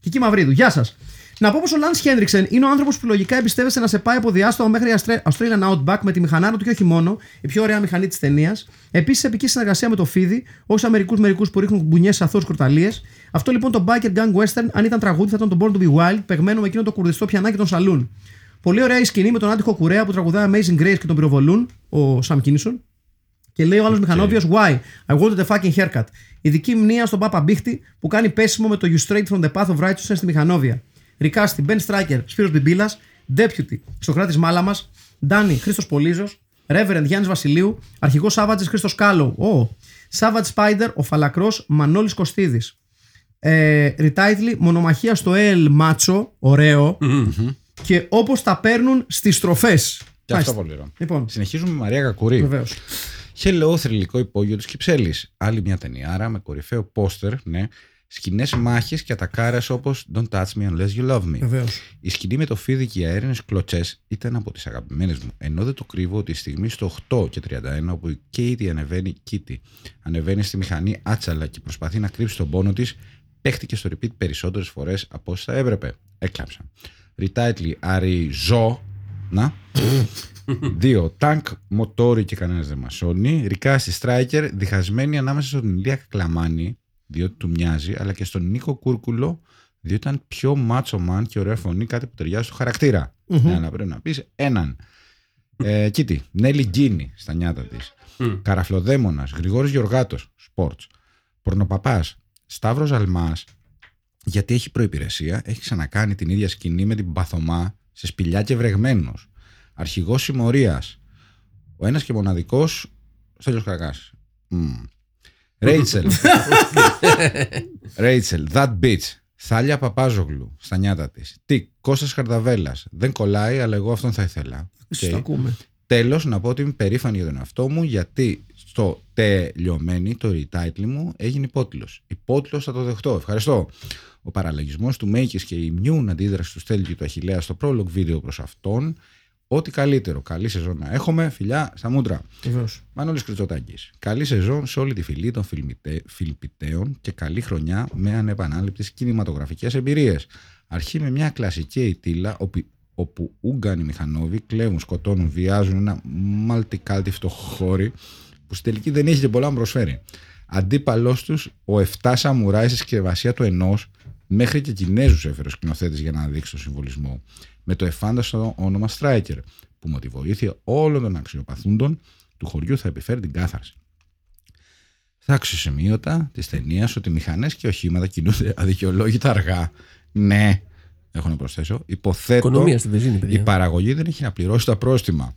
Κίκη Μαυρίδου, γεια σας. Να πω πως ο Λαντ Χέντριξεν είναι ο άνθρωπος που λογικά εμπιστεύεσαι να σε πάει από διάστημα μέχρι Αστρέ- Australian Outback με τη μηχανάρα του και όχι μόνο, η πιο ωραία μηχανή της ταινίας. Επίσης, επική συνεργασία με το Φίδι, όχι σαν μερικούς μερικούς που ρίχνουν μπουνιές σε αθώους κορταλίε. Αυτό λοιπόν το Biker Gang Western, αν ήταν τραγούδι, θα ήταν το Born to be Wild, παιγμένο με εκείνο το κουρδιστό πιανάκι των σαλούν. Πολύ ωραία η σκηνή με τον άντυχο κουρέα που τραγουδάει Amazing Grace και τον πυροβολούν, ο Σαμ Κίνισον. Και λέει ο άλλος μηχανόβιος, Why? I wanted a fucking haircut. Ειδική μνήμα στον Πάπα Μπίχτη που κάνει πέσιμο με το You straight from the path of righteousness στη μηχανόβια. Ρικάστη, Ben Striker, Σπύρος Μπιμπίλας, Deputy, Σοκράτης Μάλαμας, Ντάνι, Χρήστος Πολίζος, Reverend Γιάννης Βασιλείου, Αρχηγός Σάββατζη Χρήστος Κάλο, ο Savage Spider, ο Φαλακρός Μανώλης Κωστίδης. Ε, retitle, μονομαχία στο El Macho, ωραίο. Και όπως τα παίρνουν στις στροφές. Και αυτό πολύ ωραίο. Λοιπόν, Συνεχίζουμε με Μαρία Κακουρή. βεβαίως. Hello, θρηλυκό υπόγειο της Κυψέλης. Άλλη μια ταινιάρα με κορυφαίο πόστερ, ναι. Σκηνές μάχες και ατακάρες όπως Don't touch me unless you love me. Βεβαίως. Η σκηνή με το φίδι και οι αέρινες κλωτσές ήταν από τις αγαπημένες μου. Ενώ δεν το κρύβω ότι η στιγμή στο 8 και 31, όπου η Katie ανεβαίνει, Kitty, ανεβαίνει στη μηχανή άτσαλα και προσπαθεί να κρύψει τον πόνο της, παίχτηκε στο repeat περισσότερες φορές από όσα θα έπρεπε. Έκλαψα. Retitle Αριζό. Να. Δύο. Τάγκ, μοτόρι και κανένας δεν μασώνει. Ρικάστη Στράικερ, διχασμένη ανάμεσα στον Ηλία Κακλαμάνη, διότι του μοιάζει, αλλά και στον Νίκο Κούρκουλο, διότι ήταν πιο μάτσο μαν και ωραία φωνή, κάτι που ταιριάζει στο χαρακτήρα. Ναι, αλλά πρέπει να πεις έναν. Ε, Κίτη, Νέλη Γκίνη στα νιάτα της. Καραφλοδέμονα, Γρηγόρης Γεωργάτος, σπορτ. Πορνοπαπάς, Σταύρος Αλμάς, γιατί έχει προπηρεσία, έχει ξανακάνει την ίδια σκηνή με την Παθωμά σε σπηλιά και βρεγμένος. Αρχηγός συμμορίας. Ο ένας και μοναδικός Στέλιος Καρακάς. Μμμ. Ρέιτσελ. Ρέιτσελ, that bitch. Θάλια Παπάζογλου στα νιάτα της. Τι, Κώστας Χαρδαβέλας. Δεν κολλάει, αλλά εγώ αυτόν θα ήθελα. Στο Οκ. ακούμε. Τέλος, να πω ότι είμαι περήφανη για τον εαυτό μου γιατί στο τελειωμένη το retitle μου έγινε υπότιλος. Υπότιλος θα το δεχτώ. Ευχαριστώ. Ο παραλλαγισμός του Μέικης και η immune αντίδραση του Στέλιου και του Αχιλέα στο prologue βίντεο προς αυτόν. Ό,τι καλύτερο. Καλή σεζόν να έχουμε. Φιλιά στα μούτρα. Βεβαίως. Μανώλης Κριτσοτάκης. Καλή σεζόν σε όλη τη φυλή των φιλμιτέ- φιλπιτέων και καλή χρονιά με ανεπανάληπτες κινηματογραφικές εμπειρίες. Αρχή με μια κλασική αιτήλα όπου, όπου Ούγκανοι μηχανόβοι κλέβουν, σκοτώνουν, βιάζουν ένα μαλτικάλτι φτωχόρι που στην τελική δεν έχει και πολλά να προσφέρει. Αντίπαλός τους, ο 7 σαμουράι στη συσκευασία του ενός, μέχρι και Κινέζους έφερε ο σκηνοθέτης για να δείξει τον συμβολισμό. Με το εφάνταστο όνομα Striker, που με τη βοήθεια όλων των αξιοπαθούντων του χωριού θα επιφέρει την κάθαρση. Θα αξιοσημείωτα τη ταινία ότι μηχανές και οχήματα κινούνται αδικαιολόγητα αργά. Ναι, έχω να προσθέσω. Υποθέτω Οικονομία στη βενζίνη, η παιδιά. παραγωγή δεν έχει να πληρώσει τα πρόστιμα.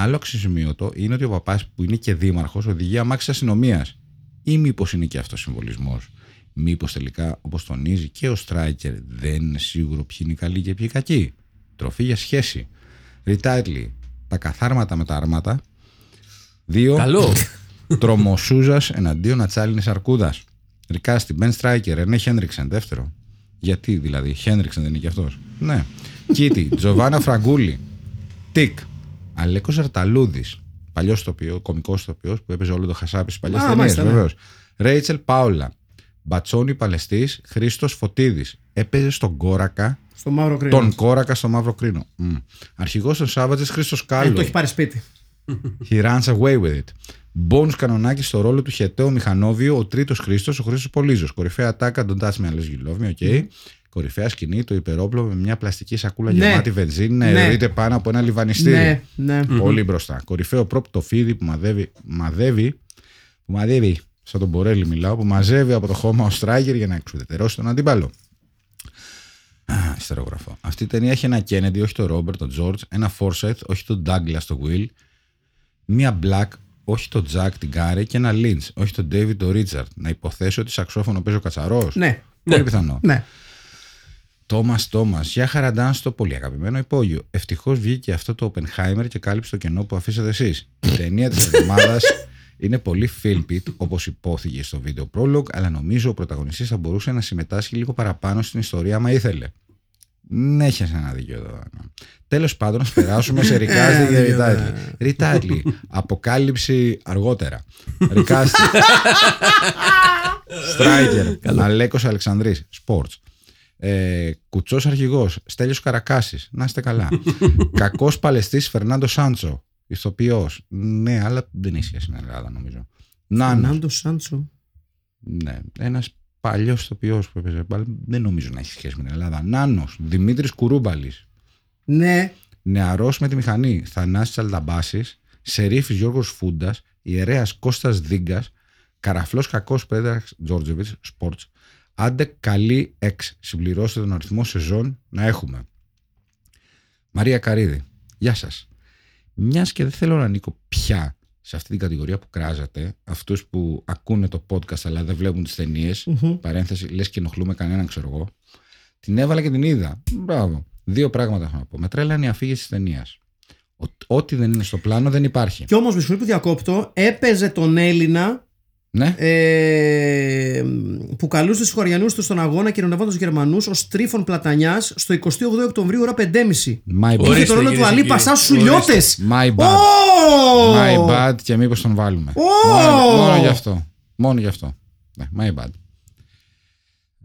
Άλλο αξιοσημείωτο είναι ότι ο παπάς που είναι και δήμαρχος οδηγεί αμάξι αστυνομίας. Ή μήπως είναι και αυτό συμβολισμό. Μήπως τελικά, όπως τονίζει και ο Στράικερ, δεν είναι σίγουρο ποιοι είναι οι καλοί και ποιοι οι κακοί. Τροφή για σχέση. Ριτάιτλι. Τα καθάρματα με τα αρμάτα. Δύο. Καλό. Τρομοσούζας εναντίον ατσάλινης αρκούδας. Ρικάστη, Μπεν Στράικερ, Ρενέ Χένριξεν, δεύτερο. Γιατί δηλαδή, Χένριξεν δεν είναι και αυτός. Ναι. Κίτι, Τζοβάνα Φραγκούλη. Τικ. Αλέκος Αρταλούδης. Παλιός ηθοποιό, κωμικό ηθοποιό που έπαιζε όλο το χασάπι στις παλιές Α, ταινίες, μάλιστα, ναι. βεβαίως. Ρέιτσελ Πάουλα. Μπατσόνι Παλαιστής, Χρήστος Φωτίδης. Έπαιζε στον Κόρακα, Στο μαύρο κρίνο. τον Κόρακα στο Μαύρο Κρίνο. Αρχηγός των Σάββατζες Χρήστος Ε, Κάλλο. το έχει πάρει σπίτι. He runs away with it. Μπόνους κανονάκι στο ρόλο του χεταίου μηχανόβιου, ο τρίτος Χρήστος, ο Χρήστος Πολύζο. Κορυφαία τάκα, τον touch me unless you love me, οκ. Κορυφαία σκηνή, το υπερόπλο με μια πλαστική σακούλα Ναι. γεμάτη βενζίνη να Ναι. αιρείται πάνω από ένα λιβανιστήρι. Ναι, ναι. Πολύ μπροστά. Κορυφαίο πρόπ το φίδι που μαδεύει, μαδεύει, που μαδεύει, σαν τον Μπορέλη μιλάω, που μαζεύει από το χώμα ο Στράγκερ για να εξουδετερώσει τον αντίπαλο. Α, Ιστερόγραφο. Αυτή η ταινία έχει ένα Kennedy, όχι το Robert, τον George, ένα Forsyth, όχι τον Douglas, το Will, μία Black, όχι τον Τζακ την Κάρε και ένα Λίντς, όχι τον Ντέιβιντ τον Ρίτσαρτ. Να υποθέσω ότι σαξόφωνο παίζει ο Κατσαρός. Ναι, Πολύ πιθανό. ναι. Τόμας Τόμας, για χαραντάν στο πολύ αγαπημένο υπόγειο. Ευτυχώς βγήκε αυτό το Oppenheimer και κάλυψε το κενό που αφήσατε εσείς. Η ταινία της εβδομάδας είναι πολύ Philpit, όπως υπόθηκε στο βίντεο prologue, αλλά νομίζω ο πρωταγωνιστής θα μπορούσε να συμμετάσχει λίγο παραπάνω στην ιστορία, άμα ήθελε. Ναι, έχει ένα δίκιο εδώ. Τέλος πάντων, να περάσουμε σε Ρικάστη και Ριτάτλι. Ριτάτλι. Αποκάλυψη αργότερα. Ρικάστη. Στράικερ. Αλέκος Αλεξανδρής. Sports. Ε, Κουτσός αρχηγός. Στέλιος Καρακάσης. Να είστε καλά. Κακός παλαιστής Φερνάντο Σάντσο. Ηθοποιός. Ναι, αλλά δεν έχει σχέση με την Ελλάδα νομίζω. Νάνο. Φερνάντο Σάντσο; Ναι, ένας παλιός ηθοποιός που έπαιζε. αλλά Δεν νομίζω να έχει σχέση με την Ελλάδα. Νάνος. Δημήτρης Κουρούμπαλη. Ναι, Νεαρός με τη μηχανή. Θανάσης Αλταμπάσης. Σερίφης Γιώργος Φούντας. Ιερέας Κώστας Δίγκας. Καραφλός Κακός Πέτρα Τζόρτζεβιτς. Sports. Άντε καλή εξ. Συμπληρώστε τον αριθμό σεζόν να έχουμε. Μαρία Καρίδη. Γεια σας. Μιας και δεν θέλω να ανήκω πια σε αυτή την κατηγορία που κράζατε, αυτούς που ακούνε το podcast αλλά δεν βλέπουν τις ταινίες, παρένθεση, λες και ενοχλούμε κανέναν, ξέρω εγώ. Την έβαλα και την είδα. Μπράβο. Δύο πράγματα έχω να πω. Με τρέλανε η αφήγηση της ταινίας. Ό,τι δεν είναι στο πλάνο δεν υπάρχει. Κι όμως με συγχωρεί που διακόπτω, έπαιζε τον Έλληνα Ναι. ε, που καλούσε τους Χωριανούς τους στον αγώνα και ειρωνευόταν τους Γερμανούς ως τρίφων πλατανιάς στο 28 Οκτωβρίου ώρα 5.30. My Είχε bad. Ορίστε, το ρόλο του κυρίες Αλή και Πασάς κύριοι. στου λιώτες. My bad. My bad και μήπως τον βάλουμε. Ω! Μόνο, μόνο γι' αυτό. Μόνο γι' αυτό. Ναι, my bad.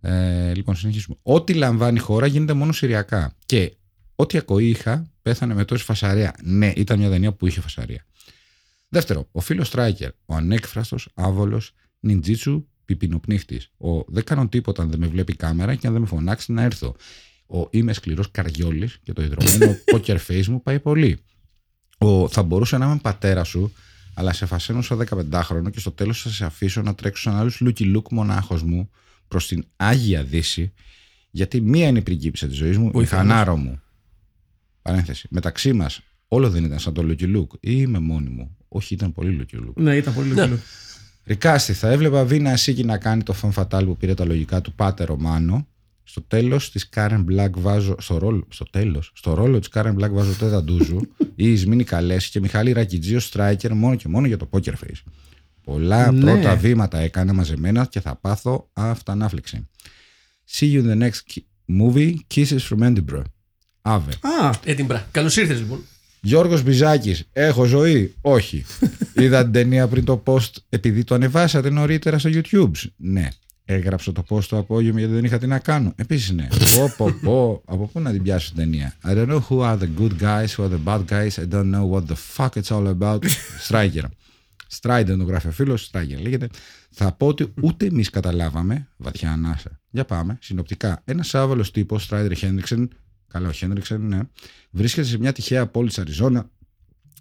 Ε, λοιπόν, συνεχίσουμε. Ό,τι λαμβάνει η χώρα γίνεται μόνο συριακά. Και ό,τι ακοή είχα πέθανε με τόση φασαρία. Ναι, ήταν μια ταινία που είχε φασαρία. Δεύτερο, ο φίλος Στράικερ, ο ανέκφραστος, άβολος, νιντζίτσου, πιπινοπνίχτης. Ο δεν κάνω τίποτα αν δεν με βλέπει η κάμερα και αν δεν με φωνάξει να έρθω. Ο είμαι σκληρός καριόλης και το ιδρωμένο poker face μου πάει πολύ. Ο, θα μπορούσε να είμαι πατέρας σου, αλλά σε φασώνω σαν 15χρονο και στο τέλος θα σε αφήσω να τρέξω σαν άλλος Λούκι Λουκ μονάχος μου προς την Άγρια Δύση, γιατί μία είναι η πριγκίπισσα της ζωής μου, η Βοηθάμε. Χανάρο μου. Παρένθεση. Μεταξύ μας, όλο δεν ήταν σαν το Λούκι Λουκ, ή είμαι μόνη μου. Όχι, ήταν πολύ Λούκι Λουκ. Ναι, ήταν πολύ λογικό. Recast, θα έβαζα Βίνα Ασίκη να κάνει το φαμ φατάλ που πήρε τα λογικά του Πάτερ Ρωμάνο. Στο τέλος της Κάρεν Μπλακ βάζω. Στο ρόλο, στο τέλος, στο ρόλο της Κάρεν Μπλακ βάζω Τέτα Ντούζου ή Ισμήνη Καλέση και Μιχάλη Ρακιτζίο Στράικερ μόνο και μόνο για το Poker Face. Πολλά Ναι. πρώτα βήματα έκανε μαζεμένα και θα πάθω αυτανάφλεξη. See you in the next ki- movie, Kisses from Edinburgh. Άβε. Α, Έτοιμπρα. Καλώς ήρθες λοιπόν. Γιώργος Μπιζάκης, έχω ζωή; Όχι. Είδα την ταινία πριν το post επειδή το ανεβάσατε νωρίτερα στο YouTube. Ναι. Έγραψα το post το απόγευμα γιατί δεν είχα τι να κάνω. Επίσης ναι. Πω, πω, πω. Από πού να την πιάσω την ταινία; I don't know who are the good guys, who are the bad guys. I don't know what the fuck it's all about. Striker. Strider το γράφει ο φίλος, Striker λέγεται. Θα πω ότι ούτε εμείς καταλάβαμε. Βαθιά ανάσα. Για πάμε. Συνοπτικά. Ένας άβολο τύπος, Strider Χέντριξεν. Καλά, ο Χέντριξεν, ναι. Βρίσκεται σε μια τυχαία πόλη της Αριζόνα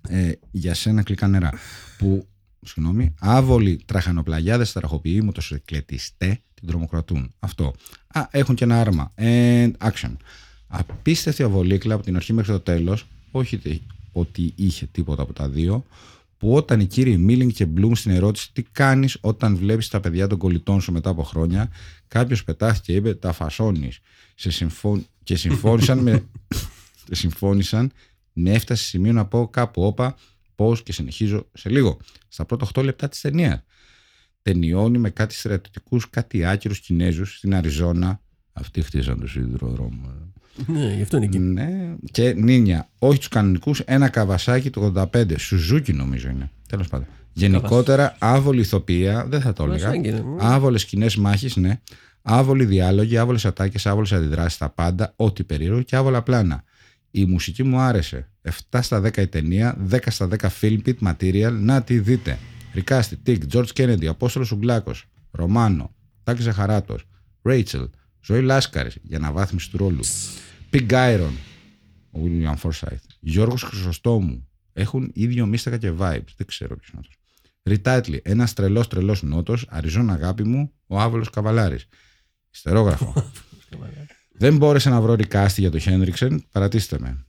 ε, για σένα κλικά νερά. Που, συγγνώμη, άβολοι τραχανοπλαγιάδες ταραχοποιοί μου το σεκλετιστέ την τρομοκρατούν. Αυτό. Α, έχουν και ένα άρμα. And action. Απίστευτη αβολίκλα από την αρχή μέχρι το τέλος. Όχι τε- ότι είχε τίποτα από τα δύο. Που όταν οι κύριοι Μίλινγκ και Μπλουμ στην ερώτηση τι κάνεις όταν βλέπεις τα παιδιά των κολλητών σου μετά από χρόνια, κάποιος πετάχτηκε και είπε Τα φασώνεις. Συμφων... Και συμφώνησαν με. και συμφώνησαν με έφτασε σε σημείο να πω κάπου όπα πώς και συνεχίζω σε λίγο. Στα πρώτα 8 λεπτά της ταινίας. Ταινιώνει με κάτι στρατιωτικούς, κάτι άκυρους Κινέζους στην Αριζόνα. Αυτοί χτίζαν το σιδηροδρόμο. Ναι, γι' αυτό είναι εκεί. Ναι. Και νίνια. Όχι τους κανονικούς, ένα καβασάκι το 85. Σουζούκι νομίζω είναι. Τέλος πάντων. Γενικότερα, άβολη ηθοποιία, δεν θα το έλεγα. Καβασάκι είναι, μ. Άβολες κοινέ μάχες, ναι. Άβολοι διάλογοι, άβολες ατάκες, άβολες αντιδράσεις στα πάντα, ό,τι περίεργο και άβολα πλάνα. Η μουσική μου άρεσε. 7 στα 10 η ταινία, 10 στα 10 film pit material, να τη δείτε. Ρικάστη, Τικ, George Kennedy, Απόστολος Ουγκλάκο, Ρωμάνο, Τάκης Ζαχαράτος, Ρέιτσελ, Ζωή Λάσκαρης για αναβάθμιση του ρόλου. Pig Iron, ο William Forsythe, Γιώργος Χρυσοστόμου. Έχουν ίδιο μίστακα και vibes. Δεν ξέρω ποιος είναι αυτός. Ριτάτλι, ένας τρελός τρελός νότος, Αριζόν αγάπη μου, ο Άβολος Καβαλάρης. Ιστερόγραφο. δεν μπόρεσα να βρω ρικάστη για το Χένριξεν, παρατήστε με.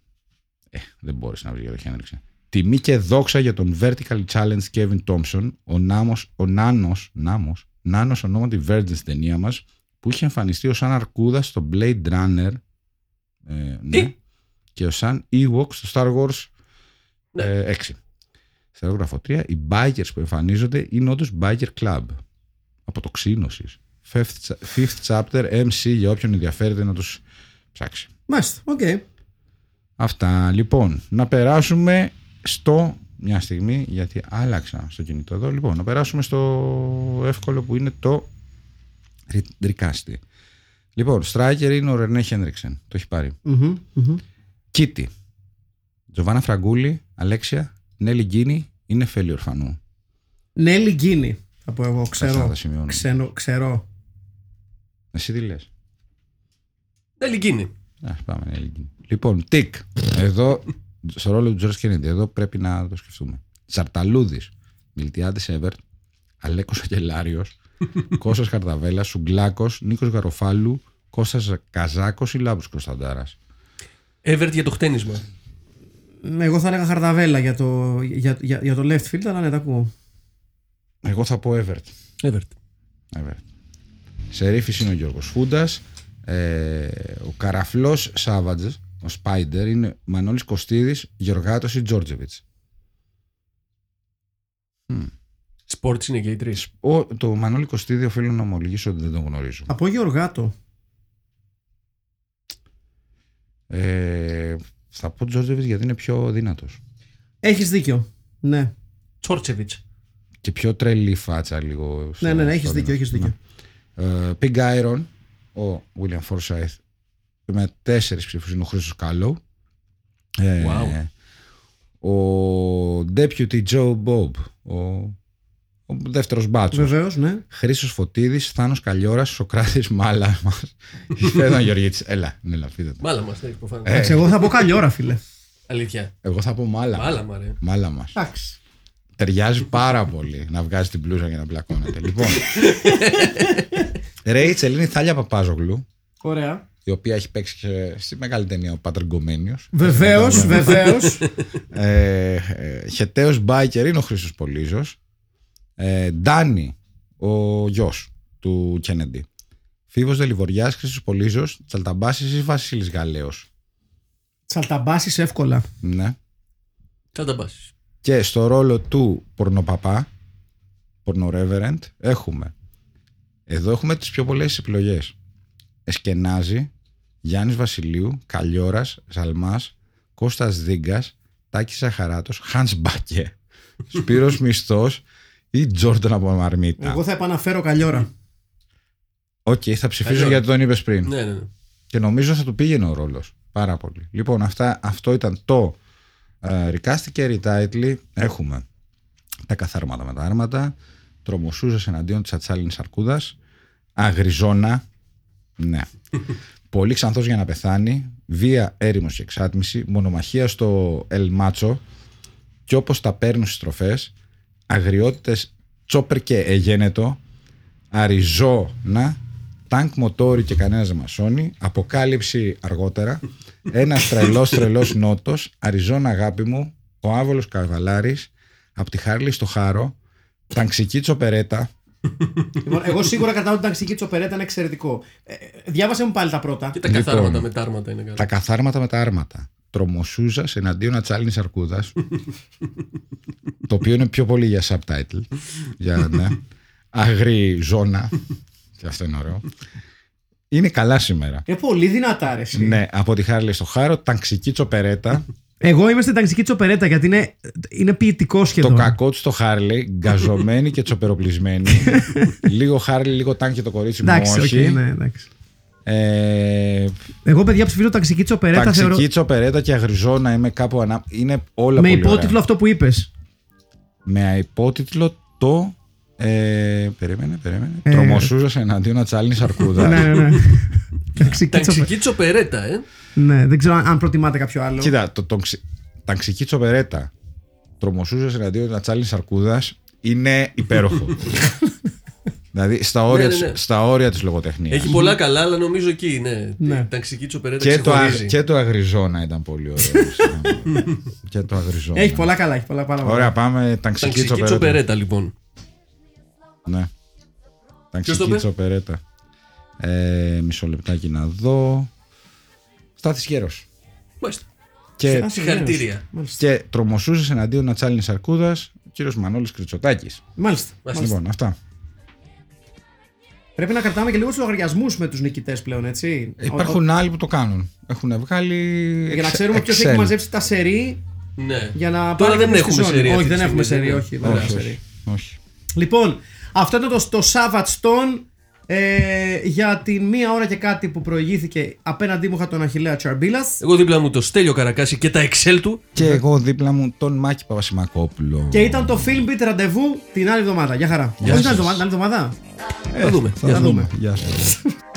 Ε, δεν μπόρεσα να βρει για το Χένριξεν. Τιμή και δόξα για τον Vertical Challenge Kevin Thompson, ο, νάμος, ο Νάνος, νάμος, Νάνος ονόματι Virgin στην ταινία μας, που είχε εμφανιστεί ως σαν αρκούδα στο Blade Runner ε, ναι, Τι; και ως σαν Ewok στο Star Wars Ναι. ε, 6. Στα αερογραφό 3, οι bikers που εμφανίζονται είναι όντως biker club. Από το ξύνωσης. Fifth, cha- fifth chapter MC για όποιον ενδιαφέρεται να τους ψάξει. Μάλιστα, οκ. Αυτά. Λοιπόν, να περάσουμε στο. Μια στιγμή, γιατί άλλαξα στο κινητό εδώ. Λοιπόν, να περάσουμε στο εύκολο που είναι το Ρικάστη. Λοιπόν, Striker είναι ο Ρενέ Χένριξεν. Το έχει πάρει. Μμμ, μμμ. Κίτι. Τζοβάνα Φραγκούλη, Αλέξια, Νέλη Γκίνη, είναι φέλη ορφανού. Νέλη Γκίνη, θα πω εγώ, Κάτσε να ξέρω. τα σημειώνω. Ξένο, ξέρω. Εσύ τι λες; Δεν λυκίνει. Ας πάμε, Νέλη Γκίνη. Λοιπόν, τικ. Εδώ, στο ρόλο του Τζορτ Κέννιντι, εδώ πρέπει να το σκεφτούμε. Τσαρταλούδη, Μιλτιάδη Εύερτ, Αλέκος Αγγελάριος, Κώστας Καρταβέλα, Σουγκλάκος, Νίκος Γαροφάλου, Κώστας Καζάκος ή Λάμπρος Κωνσταντάρας. Εύερτ για το χτένισμα. Εγώ θα έλεγα χαρδαβέλα για το, για, για, για το left field, αλλά ναι, τα ακούω. Εγώ θα πω Εύερτ. Εύερτ. Εύερτ. Σερίφης είναι ο Γιώργος Φούντας. Ε, ο Καραφλός Σάβατζ, ο Σπάιντερ, είναι Μανώλης Κωστίδης, Γεωργάτος ή Τζόρτζεβιτς. Σπορτς είναι και οι τρεις. Ο, το Μανώλη Κωστίδη οφείλω να ομολογήσω ότι δεν τον γνωρίζω. Από Γεωργάτο. Ε, θα πω Τζόρτζεβιτς γιατί είναι πιο δυνατός. Έχεις δίκιο. Ναι, Τσόρτσεβιτς. Και πιο τρελή φάτσα λίγο. στο- ναι, ναι, ναι έχεις στο δίκιο, δυνατό. έχεις δίκιο. Ε, Pig Iron, ο William Forsythe, με τέσσερις ψήφους είναι ο Χρήστος Κάλο. Ε, Wow. Ο Deputy Joe Bob, ο, ο δεύτερος μπάτσος. Βεβαίως, ναι. Χρήστος Φωτίδης, Θάνος Καλλιόρας, Σοκράτης Μάλα μας. Φέδων Γεωργίτης. Έλα, ναι, έλα, πείτε το. Μάλα μας, ναι, προφανώς. Ε. Εντάξει, εγώ θα πω καλή ώρα, φίλε. Αλήθεια. Εγώ θα πω Μάλα. Μάλα, μα ρε. Μάλα μας. Εντάξει. Ταιριάζει πάρα πολύ να βγάζει την πλούζα για να μπλακώνεται. λοιπόν. Ρέιτσελ είναι η Θάλια Παπάζογλου, Ωραία. η οποία έχει παίξει και στη μεγάλη ταινία ο Πατρεγκομένιος. Βεβαίως, βεβαίως. ε, ε, Χεταίος Μπάικερ είναι ο Χρήστος Πολύζος. Ε, Ντάνι, ο γιος του Κέννεντι. Φίβος Δελιβοριάς, Χρήστος Πολύζος, Τσαλταμπάσης ή Βασίλης Γαλέος. Τσαλταμπάσεις εύκολα. Ναι. Θα τα πάσει. Και στο ρόλο του πορνοπαπά, πορνορεύερεντ, έχουμε. Εδώ έχουμε τις πιο πολλές επιλογές. Εσκενάζη, Γιάννης Βασιλείου, Καλλιόρας, Ζαλμάς, Κώστας Δίγκας, Τάκης Ζαχαράτος, Χάνς Μπάκε, Σπύρος Μισθός ή Τζόρνταν από Μαρμίτα. Εγώ θα επαναφέρω καλή Οκ, θα ψηφίσω Καλλιόρα. γιατί τον είπες πριν. Ναι, ναι, ναι. Και νομίζω θα του πήγαινε ο ρόλος. Πάρα πολύ. Λοιπόν, αυτά, αυτό ήταν το ε, Recast και Retitle. Έχουμε τα καθάρματα με τα άρματα. Τρομοσούζα εναντίον της Ατσάλινης Αρκούδας. Αγριζόνα. Ναι. Πολύ ξανθός για να πεθάνει. Βία, έρημος και εξάτμιση. Μονομαχία στο Ελ Μάτσο. Και όπως τα παίρνουν στις τροφέ. Αγριότητες τσόπερ και εγένετο. Αριζόνα, τάγκ μοτόρι και κανένας δεν μασώνει, αποκάλυψη αργότερα, ένας τρελός τρελός νότος, Αριζόνα αγάπη μου, ο άβολος Καβαλάρη, από τη Χάρλι στο Χάρο, ταξική τσοπερέτα, Λοιπόν, εγώ σίγουρα κρατάω την ταξική τσοπερέτα είναι εξαιρετικό. Ε, ε, διάβασε μου πάλι τα πρώτα. Και τα Λοιπόν. καθάρματα με τα άρματα είναι καλά. τα καθάρματα με τα άρματα. Τρομοσούζας εναντίον ατσάλινης αρκούδας. το οποίο είναι πιο πολύ για subtitle. για, ναι. Αγρή ζώνα. και αυτό είναι ωραίο. Είναι καλά σήμερα. Ε, πολύ δυνατά, ρε. εσύ. Ναι, από τη Χάρλι στο Χάρο, ταξική τσοπερέτα. Εγώ είμαι στην τανκσική τσοπερέτα γιατί είναι, είναι ποιητικό το σχεδόν. κακό του στο Harley, γκαζωμένη και τσοπεροπλισμένη. λίγο Harley, λίγο τανκ και το κορίτσι μου, Εντάξει, οκ, όχι. ναι, εντάξει. Ε, Εγώ, παιδιά, ψηφίζω τανκσική τσοπερέτα. τανκσική Θεωρώ, τσοπερέτα και αγριζόνα είμαι κάπου ανά... Είναι όλα με πολύ υπότιτλο ωραία. αυτό που είπες. Με υπότιτλο το... Ε, περίμενε, περίμενε. Ε, Τρομοσούζα εναντίον ατσάλινη αρκούδα. ναι, ναι, ναι. τανκσική τσοπερέτα. Τανκσική τσοπερέτα, ε. Ναι, δεν ξέρω αν αν προτιμάτε κάποιο άλλο. Κοίτα, το, το, ξυ- ταξική τσοπερέτα. Τρομοσούζα εναντίον ατσάλινη αρκούδα είναι υπέροχο. Δηλαδή στα όρια, Ναι, ναι, της- ναι. στα όρια της λογοτεχνίας. Έχει πολλά καλά, αλλά νομίζω εκεί, ναι. Ναι. Η ταξική τσοπερέτα και, το, α- ξεχωρίζει. και το Αγριζόνα ήταν πολύ ωραίο. και το Αγριζόνα. Έχει πολλά καλά, έχει πολλά πάρα πολλά. Ωραία, πάμε. Ταξική Ταξική τσοπερέτα. τσοπερέτα, λοιπόν. Ναι. Ποιος το Ταξική είπε; τσοπερέτα. Ε, μισό λεπτάκι να δω. Στάθης Γέρος. Μάλιστα. Και, Α, Συγχαρητήρια. Μάλιστα. και τρομοσούσε εναντίον Ατσάλινης Αρκούδας ο κύριος Μανώλης Κριτσοτάκης. Μάλιστα. Μάλιστα. Λοιπόν, αυτά. Πρέπει να κρατάμε και λίγο του λογαριασμούς με τους νικητές πλέον, έτσι. Υπάρχουν άλλοι που το κάνουν. Έχουν βγάλει. Για να εξ- ξέρουμε ποιος Excel. έχει μαζέψει τα σερί Ναι. για να Τώρα πάρει δεν κάποιος έχουμε τη Sony. σερί. Όχι, αυτή δεν τη έχουμε στιγμή, σερί, ναι. όχι. δεν έχουμε Όχι, σερί. όχι, όχι. Λοιπόν, αυτό ήταν το, το Savage Stone. Ε, για την μία ώρα και κάτι που προηγήθηκε απέναντί μου είχα τον Αχιλέα Τσαρμπίλας. Εγώ δίπλα μου το Στέλιο Καρακάση και τα Excel του. Και εγώ δίπλα μου τον Μάκη Παπασημακόπουλο. Και ήταν το Film Beat ραντεβού την άλλη εβδομάδα. Γεια χαρά. Γεια Όχι την άλλη σας. εβδομάδα, την άλλη εβδομάδα; Θα δούμε. Θα Για να δούμε. δούμε. Γεια σας.